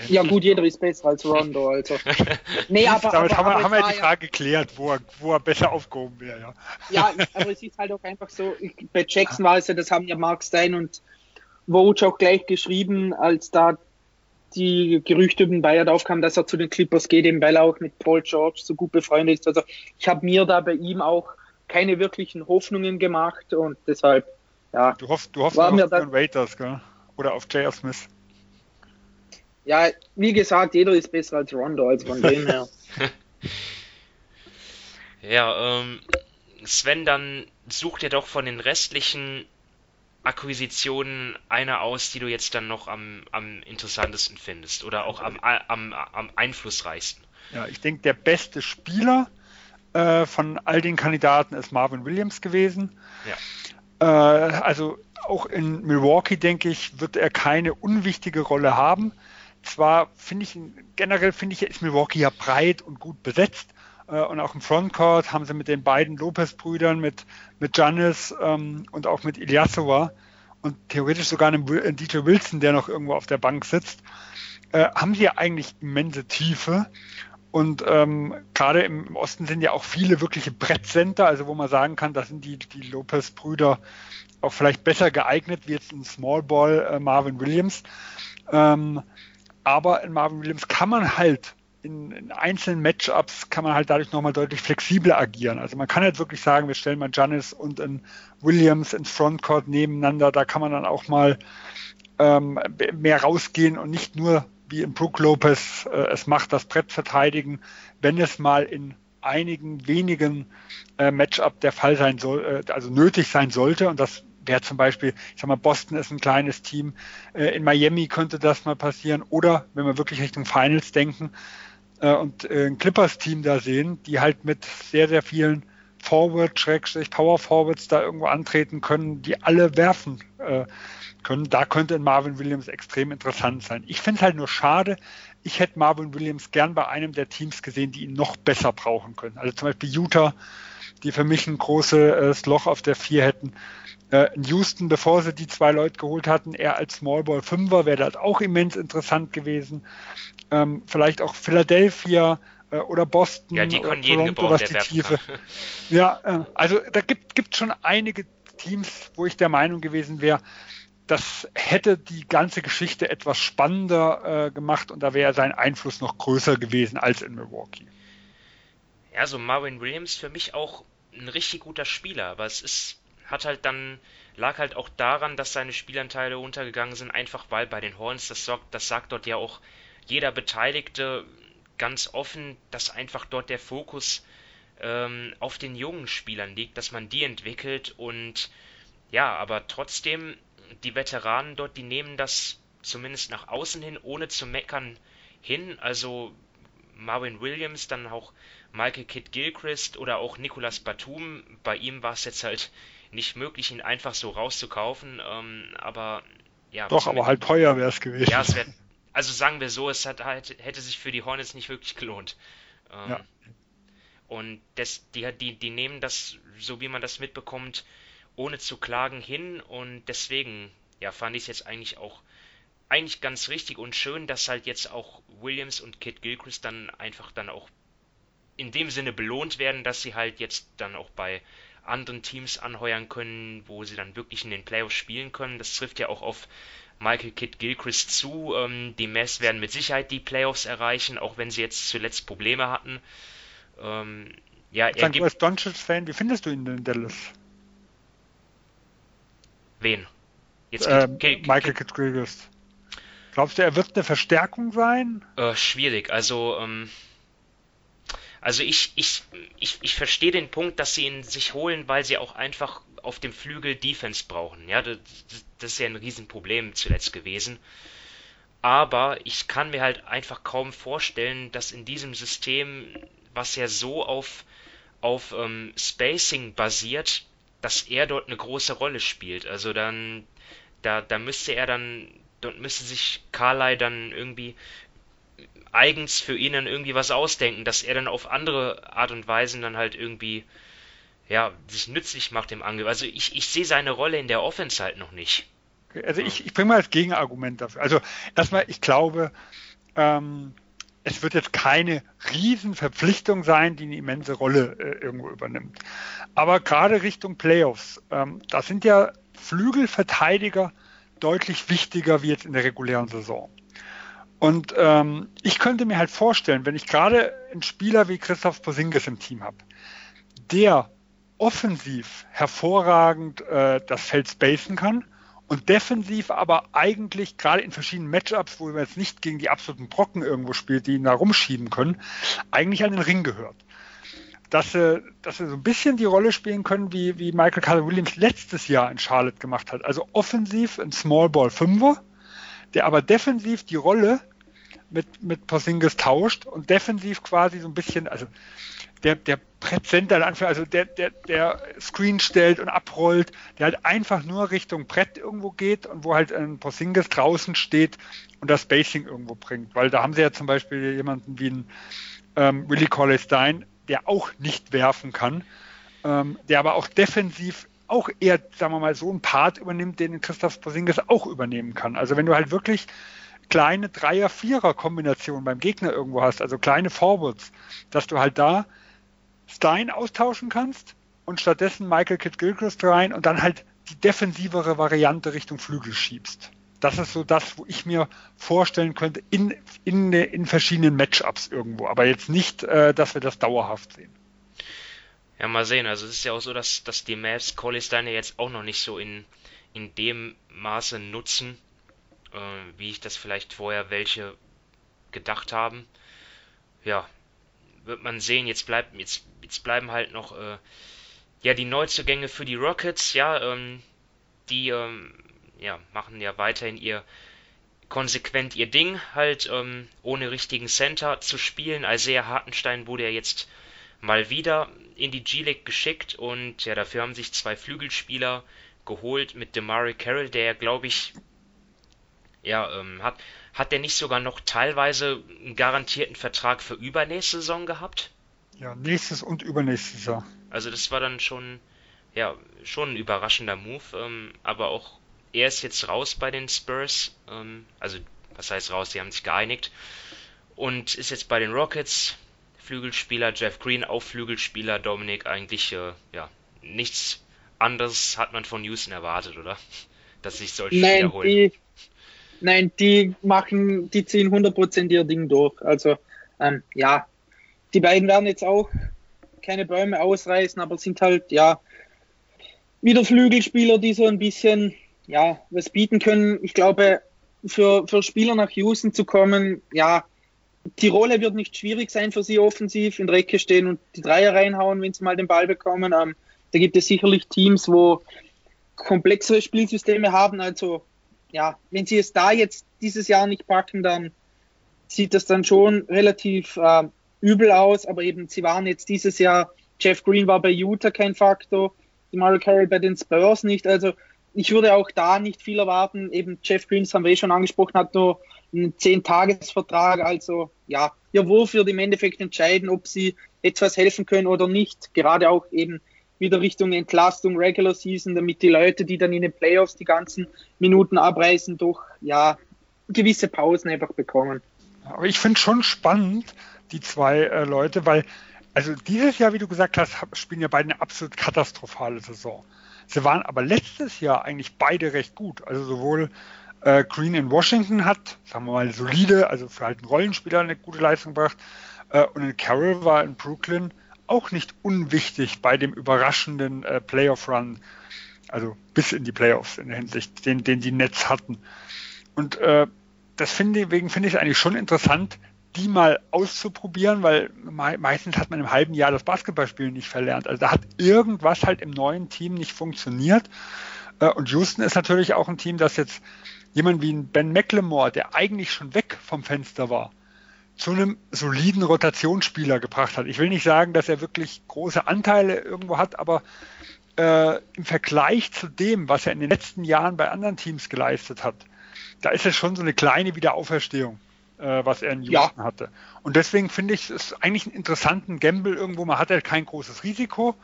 Ja gut, jeder ist besser als Rondo. Also. nee, aber, Damit aber, haben, wir, haben wir die Frage ja, geklärt, wo er, wo er besser aufgehoben wäre. Ja. ja, aber es ist halt auch einfach so, ich, bei Jackson war es ja, das haben ja Mark Stein und Woj auch gleich geschrieben, als da die Gerüchte über den Bayern aufkamen, dass er zu den Clippers geht, eben weil er auch mit Paul George so gut befreundet ist. Also ich habe mir da bei ihm auch keine wirklichen Hoffnungen gemacht und deshalb, ja. Du hoffst, du hoffst auf den Waiters, gell? Oder auf J.R. Smith ja, wie gesagt, jeder ist besser als Rondo, also von dem her. ja, ähm, Sven, dann such dir doch von den restlichen Akquisitionen eine aus, die du jetzt dann noch am, am interessantesten findest oder auch am, am, am einflussreichsten. Ja, ich denke, der beste Spieler äh, von all den Kandidaten ist Marvin Williams gewesen. Ja. Äh, also auch in Milwaukee, denke ich, wird er keine unwichtige Rolle haben zwar finde ich, generell finde ich, ist Milwaukee ja breit und gut besetzt. Äh, und auch im Frontcourt haben sie mit den beiden Lopez-Brüdern, mit, mit Giannis ähm, und auch mit Ilyasova und theoretisch sogar einem DJ Wilson, der noch irgendwo auf der Bank sitzt, äh, haben sie ja eigentlich immense Tiefe. Und ähm, gerade im, Osten sind ja auch viele wirkliche Brettcenter, also wo man sagen kann, da sind die, die Lopez-Brüder auch vielleicht besser geeignet wie jetzt ein Small Ball äh, Marvin Williams. Ähm, aber in Marvin Williams kann man halt in, in einzelnen Matchups kann man halt dadurch nochmal deutlich flexibler agieren. Also man kann halt wirklich sagen, wir stellen mal Janis und ein Williams ins Frontcourt nebeneinander. Da kann man dann auch mal ähm, mehr rausgehen und nicht nur wie in Brook Lopez äh, es macht, das Brett verteidigen, wenn es mal in einigen wenigen äh, Matchup der Fall sein soll, äh, also nötig sein sollte. Und das wäre zum Beispiel, ich sag mal, Boston ist ein kleines Team, äh, in Miami könnte das mal passieren. Oder wenn wir wirklich Richtung Finals denken äh, und äh, ein Clippers-Team da sehen, die halt mit sehr, sehr vielen Forward, Schrägstrich, Power Forwards da irgendwo antreten können, die alle werfen können. Da könnte ein Marvin Williams extrem interessant sein. Ich finde es halt nur schade. Ich hätte Marvin Williams gern bei einem der Teams gesehen, die ihn noch besser brauchen können. Also zum Beispiel Utah, die für mich ein großes Loch auf der vier hätten. Äh, in Houston, bevor sie die zwei Leute geholt hatten, er als Smallball Fünfer wäre das auch immens interessant gewesen. Ähm, vielleicht auch Philadelphia äh, oder Boston ja, die oder Toronto, was die Tiefe. Ja, äh, also da gibt es schon einige Teams, wo ich der Meinung gewesen wäre, das hätte die ganze Geschichte etwas spannender äh, gemacht und da wäre sein Einfluss noch größer gewesen als in Milwaukee. Ja, so Marvin Williams für mich auch ein richtig guter Spieler, aber es ist, hat halt dann, lag halt auch daran, dass seine Spielanteile untergegangen sind, einfach weil bei den Horns, das, sorgt, das sagt dort ja auch jeder Beteiligte ganz offen, dass einfach dort der Fokus ähm, auf den jungen Spielern liegt, dass man die entwickelt und ja, aber trotzdem die Veteranen dort, die nehmen das zumindest nach außen hin, ohne zu meckern, hin. Also Marvin Williams, dann auch Michael Kidd Gilchrist oder auch Nicolas Batum. Bei ihm war es jetzt halt nicht möglich, ihn einfach so rauszukaufen. Ähm, aber ja. Doch, aber halt teuer wäre es gewesen. Ja, es wäre. Also sagen wir so, es hat halt, hätte sich für die Hornets nicht wirklich gelohnt. Ähm, ja. Und das, die, die, die nehmen das, so wie man das mitbekommt, ohne zu klagen hin und deswegen ja fand ich es jetzt eigentlich auch eigentlich ganz richtig und schön, dass halt jetzt auch Williams und Kit Gilchrist dann einfach dann auch in dem Sinne belohnt werden, dass sie halt jetzt dann auch bei anderen Teams anheuern können, wo sie dann wirklich in den Playoffs spielen können. Das trifft ja auch auf Michael Kidd Gilchrist zu. Ähm, die Mavs werden mit Sicherheit die Playoffs erreichen, auch wenn sie jetzt zuletzt Probleme hatten. Ähm, ja, er gibt... Du als Doncic-Fan, wie findest du ihn denn in Dallas? Wen? Jetzt äh, Michael Kidd Glaubst du, er wird eine Verstärkung sein? Äh, schwierig. Also, ähm, also ich, ich, ich, ich verstehe den Punkt, dass sie ihn sich holen, weil sie auch einfach auf dem Flügel Defense brauchen. Ja, das, das ist ja ein Riesenproblem zuletzt gewesen. Aber ich kann mir halt einfach kaum vorstellen, dass in diesem System, was ja so auf, auf ähm, Spacing basiert, dass er dort eine große Rolle spielt. Also dann, da, da müsste er dann, dort müsste sich Carly dann irgendwie eigens für ihn dann irgendwie was ausdenken, dass er dann auf andere Art und Weisen dann halt irgendwie, ja, sich nützlich macht im Angriff. Also ich, ich sehe seine Rolle in der Offense halt noch nicht. Also ich, ich bringe mal als Gegenargument dafür. Also erstmal, ich glaube, ähm, es wird jetzt keine Riesenverpflichtung sein, die eine immense Rolle äh, irgendwo übernimmt. Aber gerade Richtung Playoffs, ähm, da sind ja Flügelverteidiger deutlich wichtiger wie jetzt in der regulären Saison. Und ähm, ich könnte mir halt vorstellen, wenn ich gerade einen Spieler wie Christoph Posingis im Team habe, der offensiv hervorragend äh, das Feld spacen kann und defensiv aber eigentlich gerade in verschiedenen Matchups, wo man jetzt nicht gegen die absoluten Brocken irgendwo spielt, die ihn da rumschieben können, eigentlich an den Ring gehört. Dass sie, dass sie so ein bisschen die Rolle spielen können, wie, wie Michael Carter Williams letztes Jahr in Charlotte gemacht hat. Also offensiv ein Small Ball Fünfer, der aber defensiv die Rolle mit, mit Porzingis tauscht und defensiv quasi so ein bisschen, also der, der Brettcenter, also der, der, der Screen stellt und abrollt, der halt einfach nur Richtung Brett irgendwo geht und wo halt ein Porzingis draußen steht und das Spacing irgendwo bringt. Weil da haben sie ja zum Beispiel jemanden wie ein ähm, Willie Colley Stein, der auch nicht werfen kann, ähm, der aber auch defensiv auch eher, sagen wir mal, so einen Part übernimmt, den Christoph Porzingis auch übernehmen kann. Also wenn du halt wirklich kleine Dreier-Vierer-Kombinationen beim Gegner irgendwo hast, also kleine Forwards, dass du halt da Stein austauschen kannst und stattdessen Michael Kidd-Gilchrist rein und dann halt die defensivere Variante Richtung Flügel schiebst. Das ist so das, wo ich mir vorstellen könnte, in, in, in verschiedenen Matchups irgendwo, aber jetzt nicht, äh, dass wir das dauerhaft sehen. Ja, mal sehen. Also es ist ja auch so, dass, dass die Mavs Collistein ja jetzt auch noch nicht so in, in dem Maße nutzen, äh, wie ich das vielleicht vorher welche gedacht haben. Ja, wird man sehen. Jetzt bleibt jetzt, jetzt bleiben halt noch äh, ja die Neuzugänge für die Rockets. Ja, ähm, die ähm, ja machen ja weiterhin ihr konsequent ihr Ding, halt ähm, ohne richtigen Center zu spielen. Isaiah Hartenstein wurde ja jetzt mal wieder in die G-League geschickt und ja, dafür haben sich zwei Flügelspieler geholt mit Demari Carroll, der glaube ich, ja, ähm, hat, hat der nicht sogar noch teilweise einen garantierten Vertrag für übernächste Saison gehabt? Ja, nächstes und übernächstes Jahr. Also das war dann schon, ja, schon ein überraschender Move, ähm, aber auch er ist jetzt raus bei den Spurs, ähm, also was heißt raus, sie haben sich geeinigt und ist jetzt bei den Rockets, Flügelspieler, Jeff Green auch Flügelspieler, Dominik eigentlich, äh, ja, nichts anderes hat man von Houston erwartet, oder? Dass sich solche nein, Spieler holen. Die, nein, die machen, die ziehen 100% ihr Ding durch. Also, ähm, ja, die beiden werden jetzt auch keine Bäume ausreißen, aber sind halt, ja, wieder Flügelspieler, die so ein bisschen, ja, was bieten können. Ich glaube, für, für Spieler nach Houston zu kommen, ja, die Rolle wird nicht schwierig sein für sie offensiv, in der Ecke stehen und die Dreier reinhauen, wenn sie mal den Ball bekommen. Ähm, da gibt es sicherlich Teams, wo komplexere Spielsysteme haben. Also ja, wenn sie es da jetzt dieses Jahr nicht packen, dann sieht das dann schon relativ äh, übel aus. Aber eben, sie waren jetzt dieses Jahr, Jeff Green war bei Utah kein Faktor, Mario Carroll bei den Spurs nicht. Also ich würde auch da nicht viel erwarten. Eben Jeff Green, das haben wir eh schon angesprochen, hat nur einen 10-Tages-Vertrag. Also ja, ihr Wurf wird im Endeffekt entscheiden, ob sie etwas helfen können oder nicht. Gerade auch eben wieder Richtung Entlastung, Regular Season, damit die Leute, die dann in den Playoffs die ganzen Minuten abreißen, doch ja gewisse Pausen einfach bekommen. Aber ich finde schon spannend, die zwei äh, Leute, weil also dieses Jahr, wie du gesagt hast, spielen ja beide eine absolut katastrophale Saison. Sie waren aber letztes Jahr eigentlich beide recht gut. Also sowohl äh, Green in Washington hat, sagen wir mal, solide, also für halt einen Rollenspieler eine gute Leistung gebracht. Äh, und in Carroll war in Brooklyn auch nicht unwichtig bei dem überraschenden äh, Playoff-Run, also bis in die Playoffs in der Hinsicht, den, den die Nets hatten. Und äh, das finde, deswegen finde ich eigentlich schon interessant, die mal auszuprobieren, weil me meistens hat man im halben Jahr das Basketballspielen nicht verlernt. Also da hat irgendwas halt im neuen Team nicht funktioniert. Äh, und Houston ist natürlich auch ein Team, das jetzt jemand wie ein Ben McLemore, der eigentlich schon weg vom Fenster war, zu einem soliden Rotationsspieler gebracht hat. Ich will nicht sagen, dass er wirklich große Anteile irgendwo hat, aber äh, im Vergleich zu dem, was er in den letzten Jahren bei anderen Teams geleistet hat, da ist es schon so eine kleine Wiederauferstehung, äh, was er in Houston ja. hatte. Und deswegen finde ich es eigentlich einen interessanten Gamble irgendwo. Man hat ja kein großes Risiko.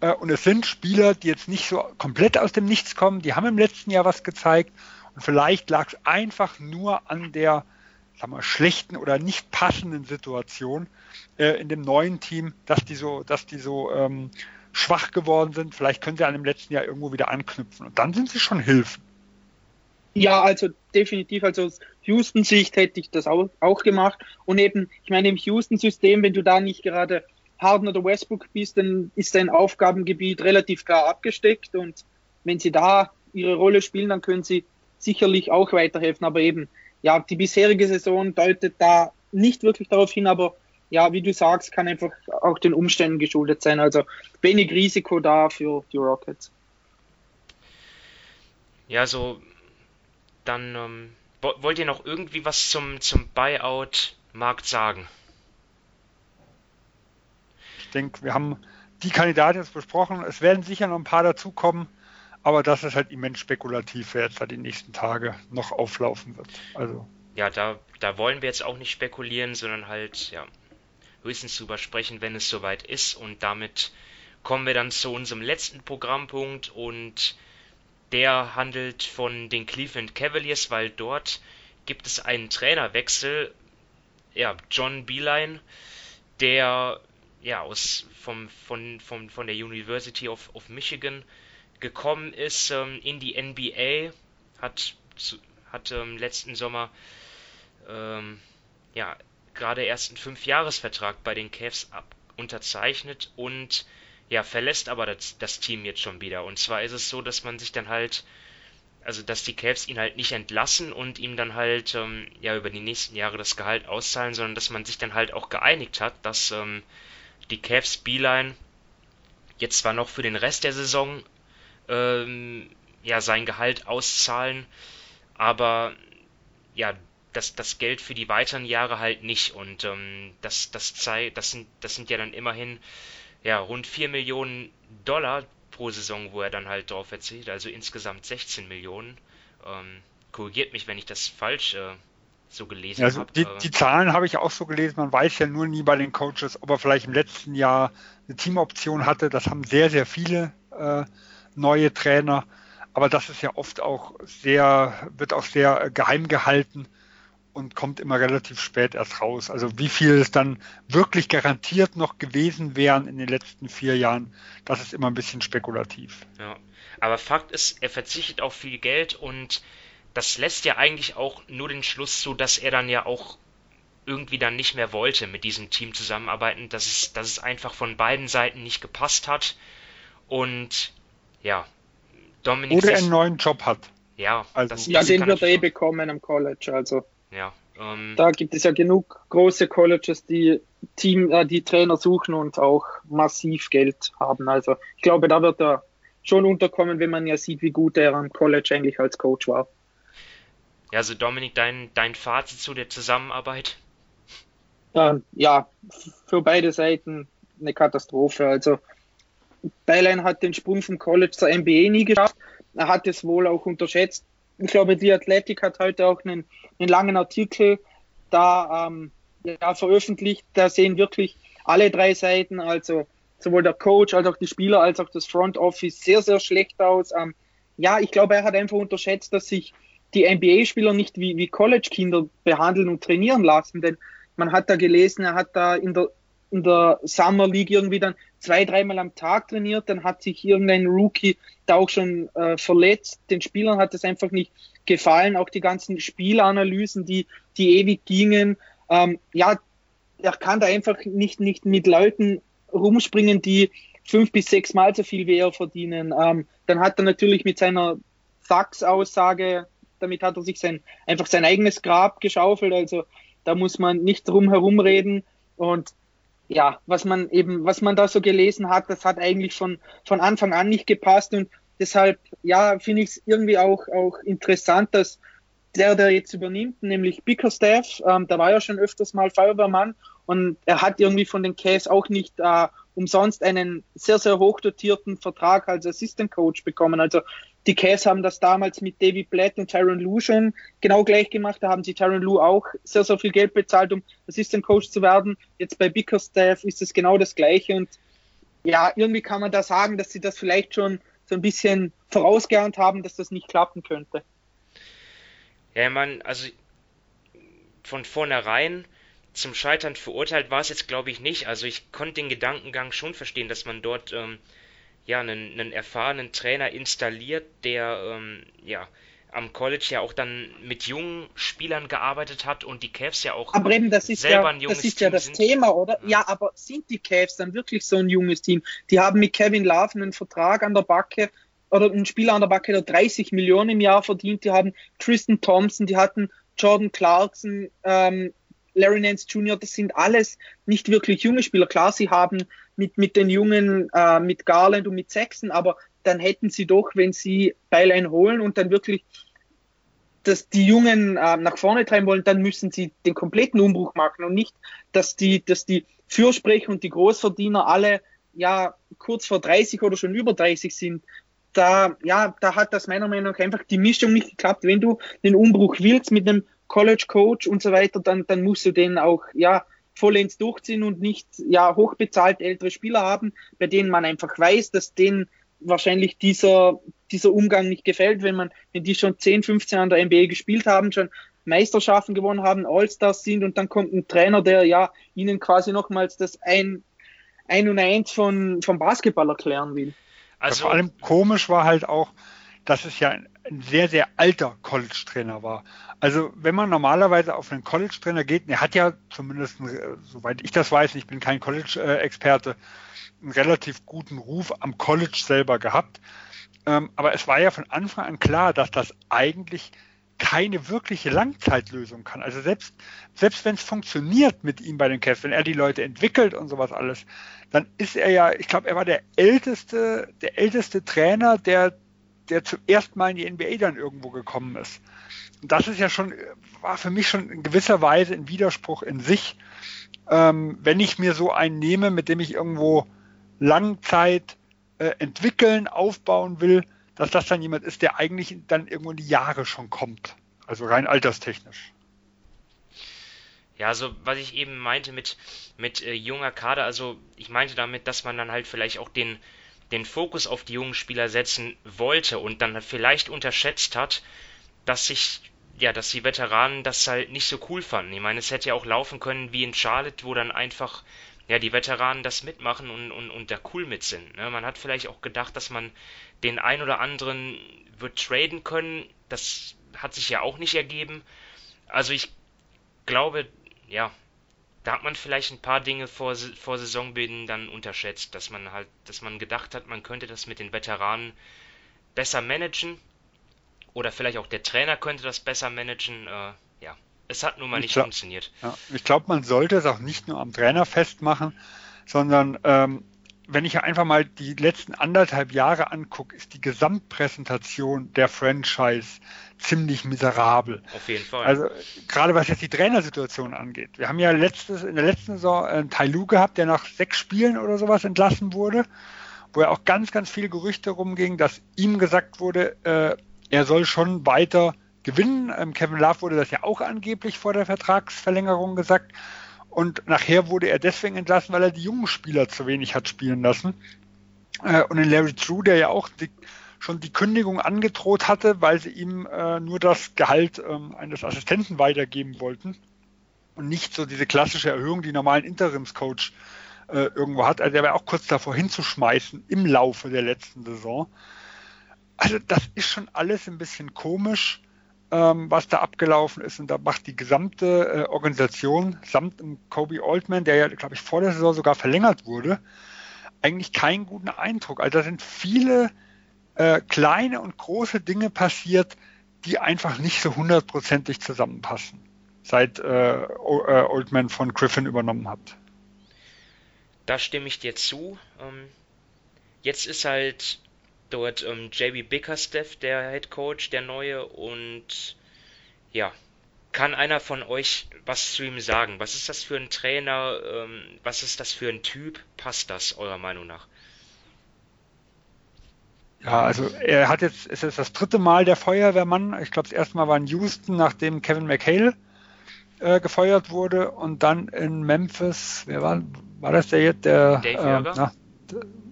Äh, und es sind Spieler, die jetzt nicht so komplett aus dem Nichts kommen. Die haben im letzten Jahr was gezeigt. Und vielleicht lag es einfach nur an der sagen wir, schlechten oder nicht passenden Situation äh, in dem neuen Team, dass die so, dass die so ähm, schwach geworden sind. Vielleicht können sie an dem letzten Jahr irgendwo wieder anknüpfen. Und dann sind sie schon Hilfen. Ja, also definitiv. Also aus Houston-Sicht hätte ich das auch, auch gemacht. Und eben, ich meine, im Houston-System, wenn du da nicht gerade Harden oder Westbrook bist, dann ist dein Aufgabengebiet relativ klar abgesteckt. Und wenn sie da ihre Rolle spielen, dann können sie sicherlich auch weiterhelfen. Aber eben, ja, die bisherige Saison deutet da nicht wirklich darauf hin, aber ja, wie du sagst, kann einfach auch den Umständen geschuldet sein. Also wenig Risiko da für die Rockets. Ja, so dann ähm, wollt ihr noch irgendwie was zum, zum Buyout-Markt sagen? Ich denke, wir haben die Kandidaten jetzt besprochen. Es werden sicher noch ein paar dazukommen. Aber das ist halt immens spekulativ, wer jetzt da die nächsten Tage noch auflaufen wird. Also. Ja, da, da wollen wir jetzt auch nicht spekulieren, sondern halt, ja, höchstens drüber sprechen, wenn es soweit ist. Und damit kommen wir dann zu unserem letzten Programmpunkt und der handelt von den Cleveland Cavaliers, weil dort gibt es einen Trainerwechsel. Ja, John Beeline, der ja aus vom, von, von, von der University of, of Michigan gekommen ist ähm, in die NBA, hat, hat ähm, letzten Sommer ähm, ja gerade erst einen Fünfjahresvertrag bei den Cavs ab, unterzeichnet und ja, verlässt aber das, das Team jetzt schon wieder. Und zwar ist es so, dass man sich dann halt, also dass die Cavs ihn halt nicht entlassen und ihm dann halt ähm, ja über die nächsten Jahre das Gehalt auszahlen, sondern dass man sich dann halt auch geeinigt hat, dass ähm, die Cavs Beeline jetzt zwar noch für den Rest der Saison ähm, ja sein Gehalt auszahlen, aber ja das, das Geld für die weiteren Jahre halt nicht. Und ähm, das, das, zeigt, das, sind, das sind ja dann immerhin ja, rund 4 Millionen Dollar pro Saison, wo er dann halt drauf erzählt, also insgesamt 16 Millionen. Ähm, korrigiert mich, wenn ich das falsch äh, so gelesen also habe. Die, die, Zahlen habe ich auch so gelesen. Man weiß ja nur nie bei den Coaches, ob er vielleicht im letzten Jahr eine Teamoption hatte. Das haben sehr, sehr viele äh, neue Trainer. Aber das ist ja oft auch sehr, wird auch sehr geheim gehalten und kommt immer relativ spät erst raus. Also wie viel es dann wirklich garantiert noch gewesen wären in den letzten vier Jahren, das ist immer ein bisschen spekulativ. Ja, aber Fakt ist, er verzichtet auf viel Geld und das lässt ja eigentlich auch nur den Schluss zu, dass er dann ja auch irgendwie dann nicht mehr wollte mit diesem Team zusammenarbeiten, dass es, dass es einfach von beiden Seiten nicht gepasst hat und ja, Dominik. Oder einen neuen Job hat. Ja, also, ja den wird er eh bekommen am College, also. Ja. Ähm, da gibt es ja genug große Colleges, die Team, äh, die Trainer suchen und auch massiv Geld haben. Also ich glaube, da wird er schon unterkommen, wenn man ja sieht, wie gut er am College eigentlich als Coach war. Ja, also Dominik, dein, dein Fazit zu der Zusammenarbeit? Ähm, ja, für beide Seiten eine Katastrophe. Also Beilein hat den Sprung vom College zur NBA nie geschafft. Er hat es wohl auch unterschätzt, ich glaube, die Athletic hat heute auch einen, einen langen Artikel da ähm, ja, veröffentlicht. Da sehen wirklich alle drei Seiten, also sowohl der Coach als auch die Spieler als auch das Front Office sehr, sehr schlecht aus. Ähm, ja, ich glaube, er hat einfach unterschätzt, dass sich die NBA-Spieler nicht wie, wie College-Kinder behandeln und trainieren lassen, denn man hat da gelesen, er hat da in der in der Summer League irgendwie dann zwei, dreimal am Tag trainiert, dann hat sich irgendein Rookie da auch schon äh, verletzt. Den Spielern hat es einfach nicht gefallen, auch die ganzen Spielanalysen, die, die ewig gingen. Ähm, ja, er kann da einfach nicht, nicht mit Leuten rumspringen, die fünf bis sechs Mal so viel wie er verdienen. Ähm, dann hat er natürlich mit seiner Sachs-Aussage, damit hat er sich sein, einfach sein eigenes Grab geschaufelt. Also da muss man nicht drum herum reden. Und ja, was man eben, was man da so gelesen hat, das hat eigentlich von, von Anfang an nicht gepasst und deshalb, ja, finde ich es irgendwie auch, auch interessant, dass der, der jetzt übernimmt, nämlich Bickerstaff, ähm, da war ja schon öfters mal Feuerwehrmann und er hat irgendwie von den Cavs auch nicht äh, umsonst einen sehr, sehr hoch dotierten Vertrag als Assistant Coach bekommen. Also die Cavs haben das damals mit David Blatt und Tyron Lue schon genau gleich gemacht. Da haben sie Tyron Lue auch sehr, sehr viel Geld bezahlt, um Assistant Coach zu werden. Jetzt bei Bickerstaff ist es genau das Gleiche. Und ja, irgendwie kann man da sagen, dass sie das vielleicht schon so ein bisschen vorausgeahnt haben, dass das nicht klappen könnte. Ja, man, also von vornherein zum Scheitern verurteilt war es jetzt, glaube ich, nicht. Also ich konnte den Gedankengang schon verstehen, dass man dort ähm, ja, einen, einen erfahrenen Trainer installiert, der ähm, ja am College ja auch dann mit jungen Spielern gearbeitet hat und die Cavs ja auch aber eben, das ist selber ja, ein junges Das ist Team ja das sind. Thema, oder? Ja. ja. aber sind die Cavs dann wirklich so ein junges Team? Die haben mit Kevin Love einen Vertrag an der Backe oder einen Spieler an der Backe, der 30 Millionen im Jahr verdient. Die haben Tristan Thompson, die hatten Jordan Clarkson, ähm, Larry Nance Jr., das sind alles nicht wirklich junge Spieler. Klar, sie haben mit, mit den Jungen, äh, mit Garland und mit Sexton, aber dann hätten sie doch, wenn sie Beilein holen und dann wirklich dass die Jungen äh, nach vorne treiben wollen, dann müssen sie den kompletten Umbruch machen und nicht, dass die, dass die Fürsprecher und die Großverdiener alle ja kurz vor 30 oder schon über 30 sind. Da, ja, da hat das meiner Meinung nach einfach die Mischung nicht geklappt. Wenn du den Umbruch willst mit einem College Coach und so weiter, dann, dann musst du den auch, ja, vollends durchziehen und nicht, ja, hochbezahlt ältere Spieler haben, bei denen man einfach weiß, dass denen wahrscheinlich dieser, dieser Umgang nicht gefällt, wenn man, wenn die schon 10, 15 an der NBA gespielt haben, schon Meisterschaften gewonnen haben, All-Stars sind und dann kommt ein Trainer, der ja ihnen quasi nochmals das ein, ein und eins von, vom Basketball erklären will. Also vor allem komisch war halt auch, dass es ja ein, sehr, sehr alter College-Trainer war. Also wenn man normalerweise auf einen College-Trainer geht, er hat ja zumindest, soweit ich das weiß, ich bin kein College-Experte, einen relativ guten Ruf am College selber gehabt. Ähm, aber es war ja von Anfang an klar, dass das eigentlich keine wirkliche Langzeitlösung kann. Also selbst, selbst wenn es funktioniert mit ihm bei den Cavs, wenn er die Leute entwickelt und sowas alles, dann ist er ja, ich glaube, er war der älteste, der älteste Trainer, der, der zum ersten Mal in die NBA dann irgendwo gekommen ist. Und das ist ja schon, war für mich schon in gewisser Weise ein Widerspruch in sich, ähm, wenn ich mir so einen nehme, mit dem ich irgendwo Langzeit äh, entwickeln, aufbauen will, dass das dann jemand ist, der eigentlich dann irgendwo in die Jahre schon kommt. Also rein alterstechnisch. Ja, also was ich eben meinte mit, mit äh, junger Kader, also ich meinte damit, dass man dann halt vielleicht auch den, den Fokus auf die jungen Spieler setzen wollte und dann vielleicht unterschätzt hat, dass sich, ja, dass die Veteranen das halt nicht so cool fanden. Ich meine, es hätte ja auch laufen können wie in Charlotte, wo dann einfach ja, die Veteranen das mitmachen und, und, und da cool mit sind. Ne? Man hat vielleicht auch gedacht, dass man den ein oder anderen wird traden können. Das hat sich ja auch nicht ergeben. Also ich glaube, ja, da hat man vielleicht ein paar Dinge vor, vor Saisonbeginn dann unterschätzt, dass man halt, dass man gedacht hat, man könnte das mit den Veteranen besser managen. Oder vielleicht auch der Trainer könnte das besser managen. Äh, ja, es hat nun mal nicht glaub, funktioniert. Ja, ich glaube, man sollte es auch nicht nur am Trainer festmachen, sondern ähm, wenn ich einfach mal die letzten anderthalb Jahre angucke, ist die Gesamtpräsentation der Franchise ziemlich miserabel. Auf jeden Fall. Also gerade was jetzt die Trainersituation angeht. Wir haben ja letztes, in der letzten Saison einen Tailu gehabt, der nach sechs Spielen oder sowas entlassen wurde, wo ja auch ganz, ganz viele Gerüchte rumgingen, dass ihm gesagt wurde, äh, er soll schon weiter gewinnen. Ähm, Kevin Love wurde das ja auch angeblich vor der Vertragsverlängerung gesagt. Und nachher wurde er deswegen entlassen, weil er die jungen Spieler zu wenig hat spielen lassen. Äh, und in Larry True, der ja auch die, schon die Kündigung angedroht hatte, weil sie ihm äh, nur das Gehalt ähm, eines Assistenten weitergeben wollten und nicht so diese klassische Erhöhung, die normalen Interimscoach äh, irgendwo hat. Also der war auch kurz davor hinzuschmeißen im Laufe der letzten Saison. Also das ist schon alles ein bisschen komisch was da abgelaufen ist. Und da macht die gesamte äh, Organisation samt dem Kobe Oldman, der ja, glaube ich, vor der Saison sogar verlängert wurde, eigentlich keinen guten Eindruck. Also da sind viele äh, kleine und große Dinge passiert, die einfach nicht so hundertprozentig zusammenpassen, seit äh, äh Oldman von Griffin übernommen hat. Da stimme ich dir zu. Ähm, jetzt ist halt dort ähm, JB Bickerstaff, der Head Coach, der neue. Und ja, kann einer von euch was zu ihm sagen? Was ist das für ein Trainer? Ähm, was ist das für ein Typ? Passt das eurer Meinung nach? Ja, also er hat jetzt, es ist das dritte Mal der Feuerwehrmann. Ich glaube, das erste Mal war in Houston, nachdem Kevin McHale äh, gefeuert wurde und dann in Memphis, wer war, war das der jetzt, der, Dave äh, na,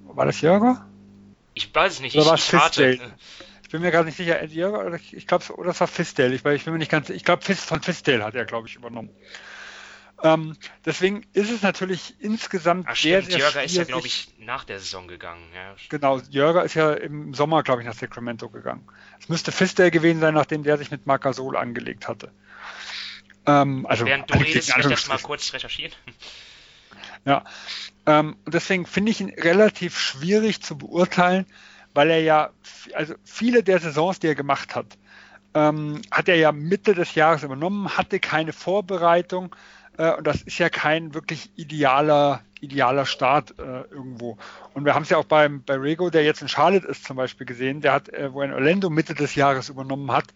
war das Jörger? Ich weiß es nicht. Oder war es Fisdale? Ich bin mir gerade nicht sicher. Eddie Jörger oder ich glaube, oder es war Fisdale. Ich, ich bin mir nicht ganz. Ich glaube, von Fisdale hat er, glaube ich, übernommen. Ähm, deswegen ist es natürlich insgesamt Ach, sehr, stimmt. sehr Jörger ist ja, glaube ich, nach der Saison gegangen. Ja. Genau, Jörger ist ja im Sommer, glaube ich, nach Sacramento gegangen. Es müsste Fisdale gewesen sein, nachdem der sich mit Marc Gasol angelegt hatte. Ähm, also, Während du redest, ich das mal kurz recherchieren. Ja, ähm, deswegen finde ich ihn relativ schwierig zu beurteilen, weil er ja, also viele der Saisons, die er gemacht hat, ähm, hat er ja Mitte des Jahres übernommen, hatte keine Vorbereitung äh, und das ist ja kein wirklich idealer, idealer Start äh, irgendwo. Und wir haben es ja auch beim, bei Rego, der jetzt in Charlotte ist zum Beispiel gesehen, der hat, äh, wo er in Orlando Mitte des Jahres übernommen hat,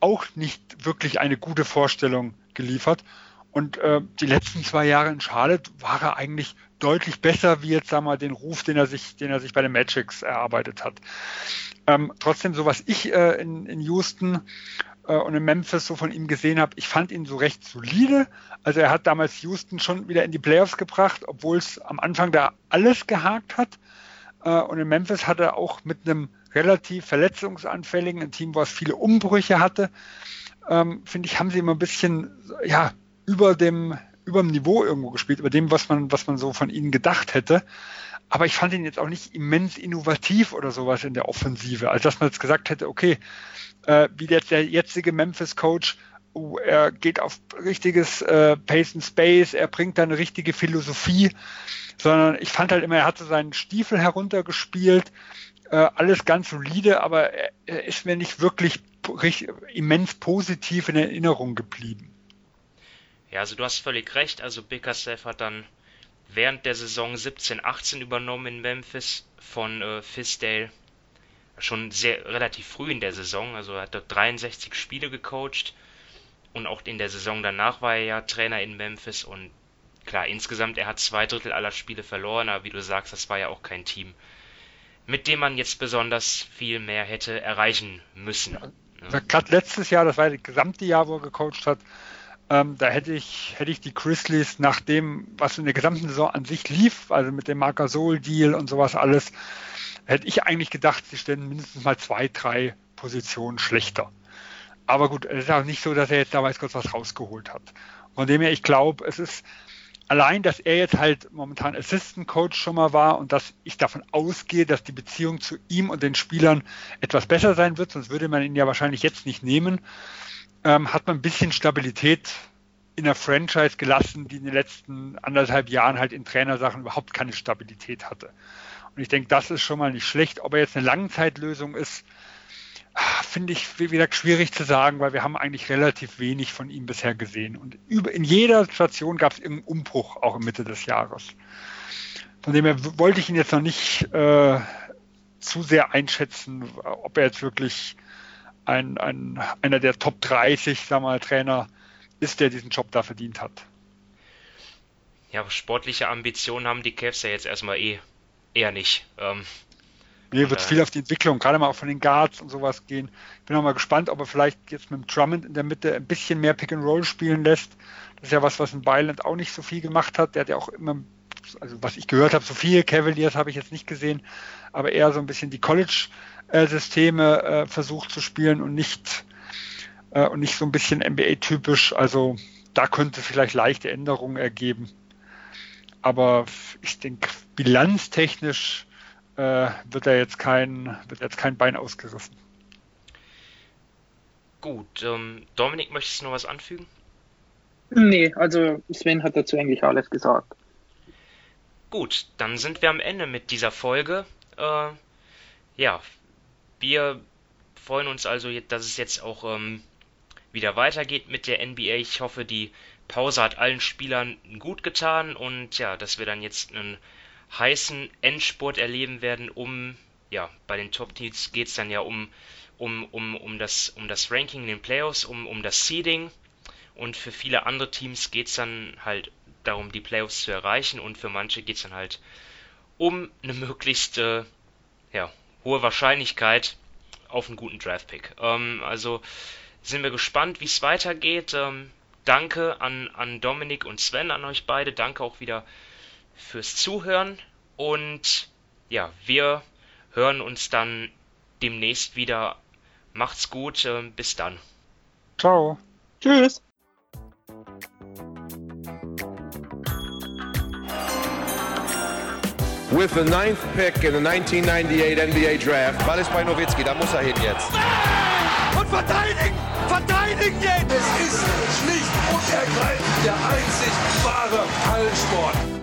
auch nicht wirklich eine gute Vorstellung geliefert. Und äh, die letzten zwei Jahre in Charlotte war er eigentlich deutlich besser, wie jetzt sagen wir, den Ruf, den er sich, den er sich bei den Magics erarbeitet hat. Ähm, trotzdem, so was ich äh, in, in Houston äh, und in Memphis so von ihm gesehen habe, ich fand ihn so recht solide. Also er hat damals Houston schon wieder in die Playoffs gebracht, obwohl es am Anfang da alles gehakt hat. Äh, und in Memphis hat er auch mit einem relativ verletzungsanfälligen, Team, was viele Umbrüche hatte, ähm, finde ich, haben sie immer ein bisschen, ja, über dem, über dem Niveau irgendwo gespielt, über dem, was man, was man so von ihnen gedacht hätte. Aber ich fand ihn jetzt auch nicht immens innovativ oder sowas in der Offensive. Also dass man jetzt gesagt hätte, okay, äh, wie jetzt der jetzige Memphis-Coach, oh, er geht auf richtiges äh, Pace and Space, er bringt da eine richtige Philosophie, sondern ich fand halt immer, er hatte seinen Stiefel heruntergespielt, äh, alles ganz solide, aber er, er ist mir nicht wirklich immens positiv in Erinnerung geblieben. Ja, also du hast völlig recht. Also Bickerstaff hat dann während der Saison 17-18 übernommen in Memphis von äh, Fisdale. Schon sehr relativ früh in der Saison. Also er hat dort 63 Spiele gecoacht. Und auch in der Saison danach war er ja Trainer in Memphis. Und klar, insgesamt, er hat zwei Drittel aller Spiele verloren. Aber wie du sagst, das war ja auch kein Team, mit dem man jetzt besonders viel mehr hätte erreichen müssen. Ja. Gerade letztes Jahr, das war das gesamte Jahr, wo er gecoacht hat, ähm, da hätte ich, hätte ich die Grizzlies nach dem, was in der gesamten Saison an sich lief, also mit dem Marcasol-Deal und sowas alles, hätte ich eigentlich gedacht, sie stellen mindestens mal zwei, drei Positionen schlechter. Aber gut, es ist auch nicht so, dass er jetzt da weiß Gott was rausgeholt hat. Von dem her, ich glaube, es ist allein, dass er jetzt halt momentan Assistant Coach schon mal war und dass ich davon ausgehe, dass die Beziehung zu ihm und den Spielern etwas besser sein wird, sonst würde man ihn ja wahrscheinlich jetzt nicht nehmen ähm, hat man ein bisschen Stabilität in der Franchise gelassen, die in den letzten anderthalb Jahren halt in Trainersachen überhaupt keine Stabilität hatte. Und ich denke, das ist schon mal nicht schlecht. Ob er jetzt eine Langzeitlösung ist, finde ich, wie gesagt, schwierig zu sagen, weil wir haben eigentlich relativ wenig von ihm bisher gesehen. Und in jeder Station gab es irgendeinen Umbruch, auch in Mitte des Jahres. Von dem her wollte ich ihn jetzt noch nicht äh, zu sehr einschätzen, ob er jetzt wirklich ein, ein, einer der Top 30 sag mal, Trainer ist, der diesen Job da verdient hat. Ja, sportliche Ambitionen haben die Cavs ja jetzt erstmal eh eher nicht. Ähm, Mir wird viel auf die Entwicklung, gerade mal auch von den Guards und sowas gehen. Ich bin auch mal gespannt, ob er vielleicht jetzt mit dem Drummond in der Mitte ein bisschen mehr Pick and Roll spielen lässt. Das ist ja was, was in Byland auch nicht so viel gemacht hat. Der hat ja auch immer, also was ich gehört habe, so viele Cavaliers habe ich jetzt nicht gesehen, aber eher so ein bisschen die College- äh, Systeme äh, versucht zu spielen und nicht äh, und nicht so ein bisschen NBA-typisch. Also da könnte es vielleicht leichte Änderungen ergeben. Aber ich denke, bilanztechnisch äh, wird er jetzt kein, wird jetzt kein Bein ausgerissen. Gut, ähm, Dominik, möchtest du noch was anfügen? Nee, also Sven hat dazu eigentlich alles gesagt. Gut, dann sind wir am Ende mit dieser Folge. Äh, ja, wir freuen uns also, dass es jetzt auch ähm, wieder weitergeht mit der NBA. Ich hoffe, die Pause hat allen Spielern gut getan und ja, dass wir dann jetzt einen heißen Endspurt erleben werden, um ja, bei den Top-Teams geht es dann ja um, um, um, um, das, um das Ranking in den Playoffs, um, um das Seeding und für viele andere Teams geht es dann halt darum, die Playoffs zu erreichen und für manche geht es dann halt um eine möglichst äh, ja, hohe Wahrscheinlichkeit auf einen guten Draftpick. Ähm, also sind wir gespannt, wie es weitergeht. Ähm, danke an, an Dominik und Sven, an euch beide. Danke auch wieder fürs Zuhören. Und ja, wir hören uns dann demnächst wieder. Macht's gut. Äh, bis dann. Ciao. Tschüss. With the ninth pick in the 1998 NBA Draft. Ball ist bei Nowitzki, da muss er hin jetzt. Und verteidigen! Verteidigen jetzt! Es ist schlicht und ergreifend der einzig wahre Hallensport.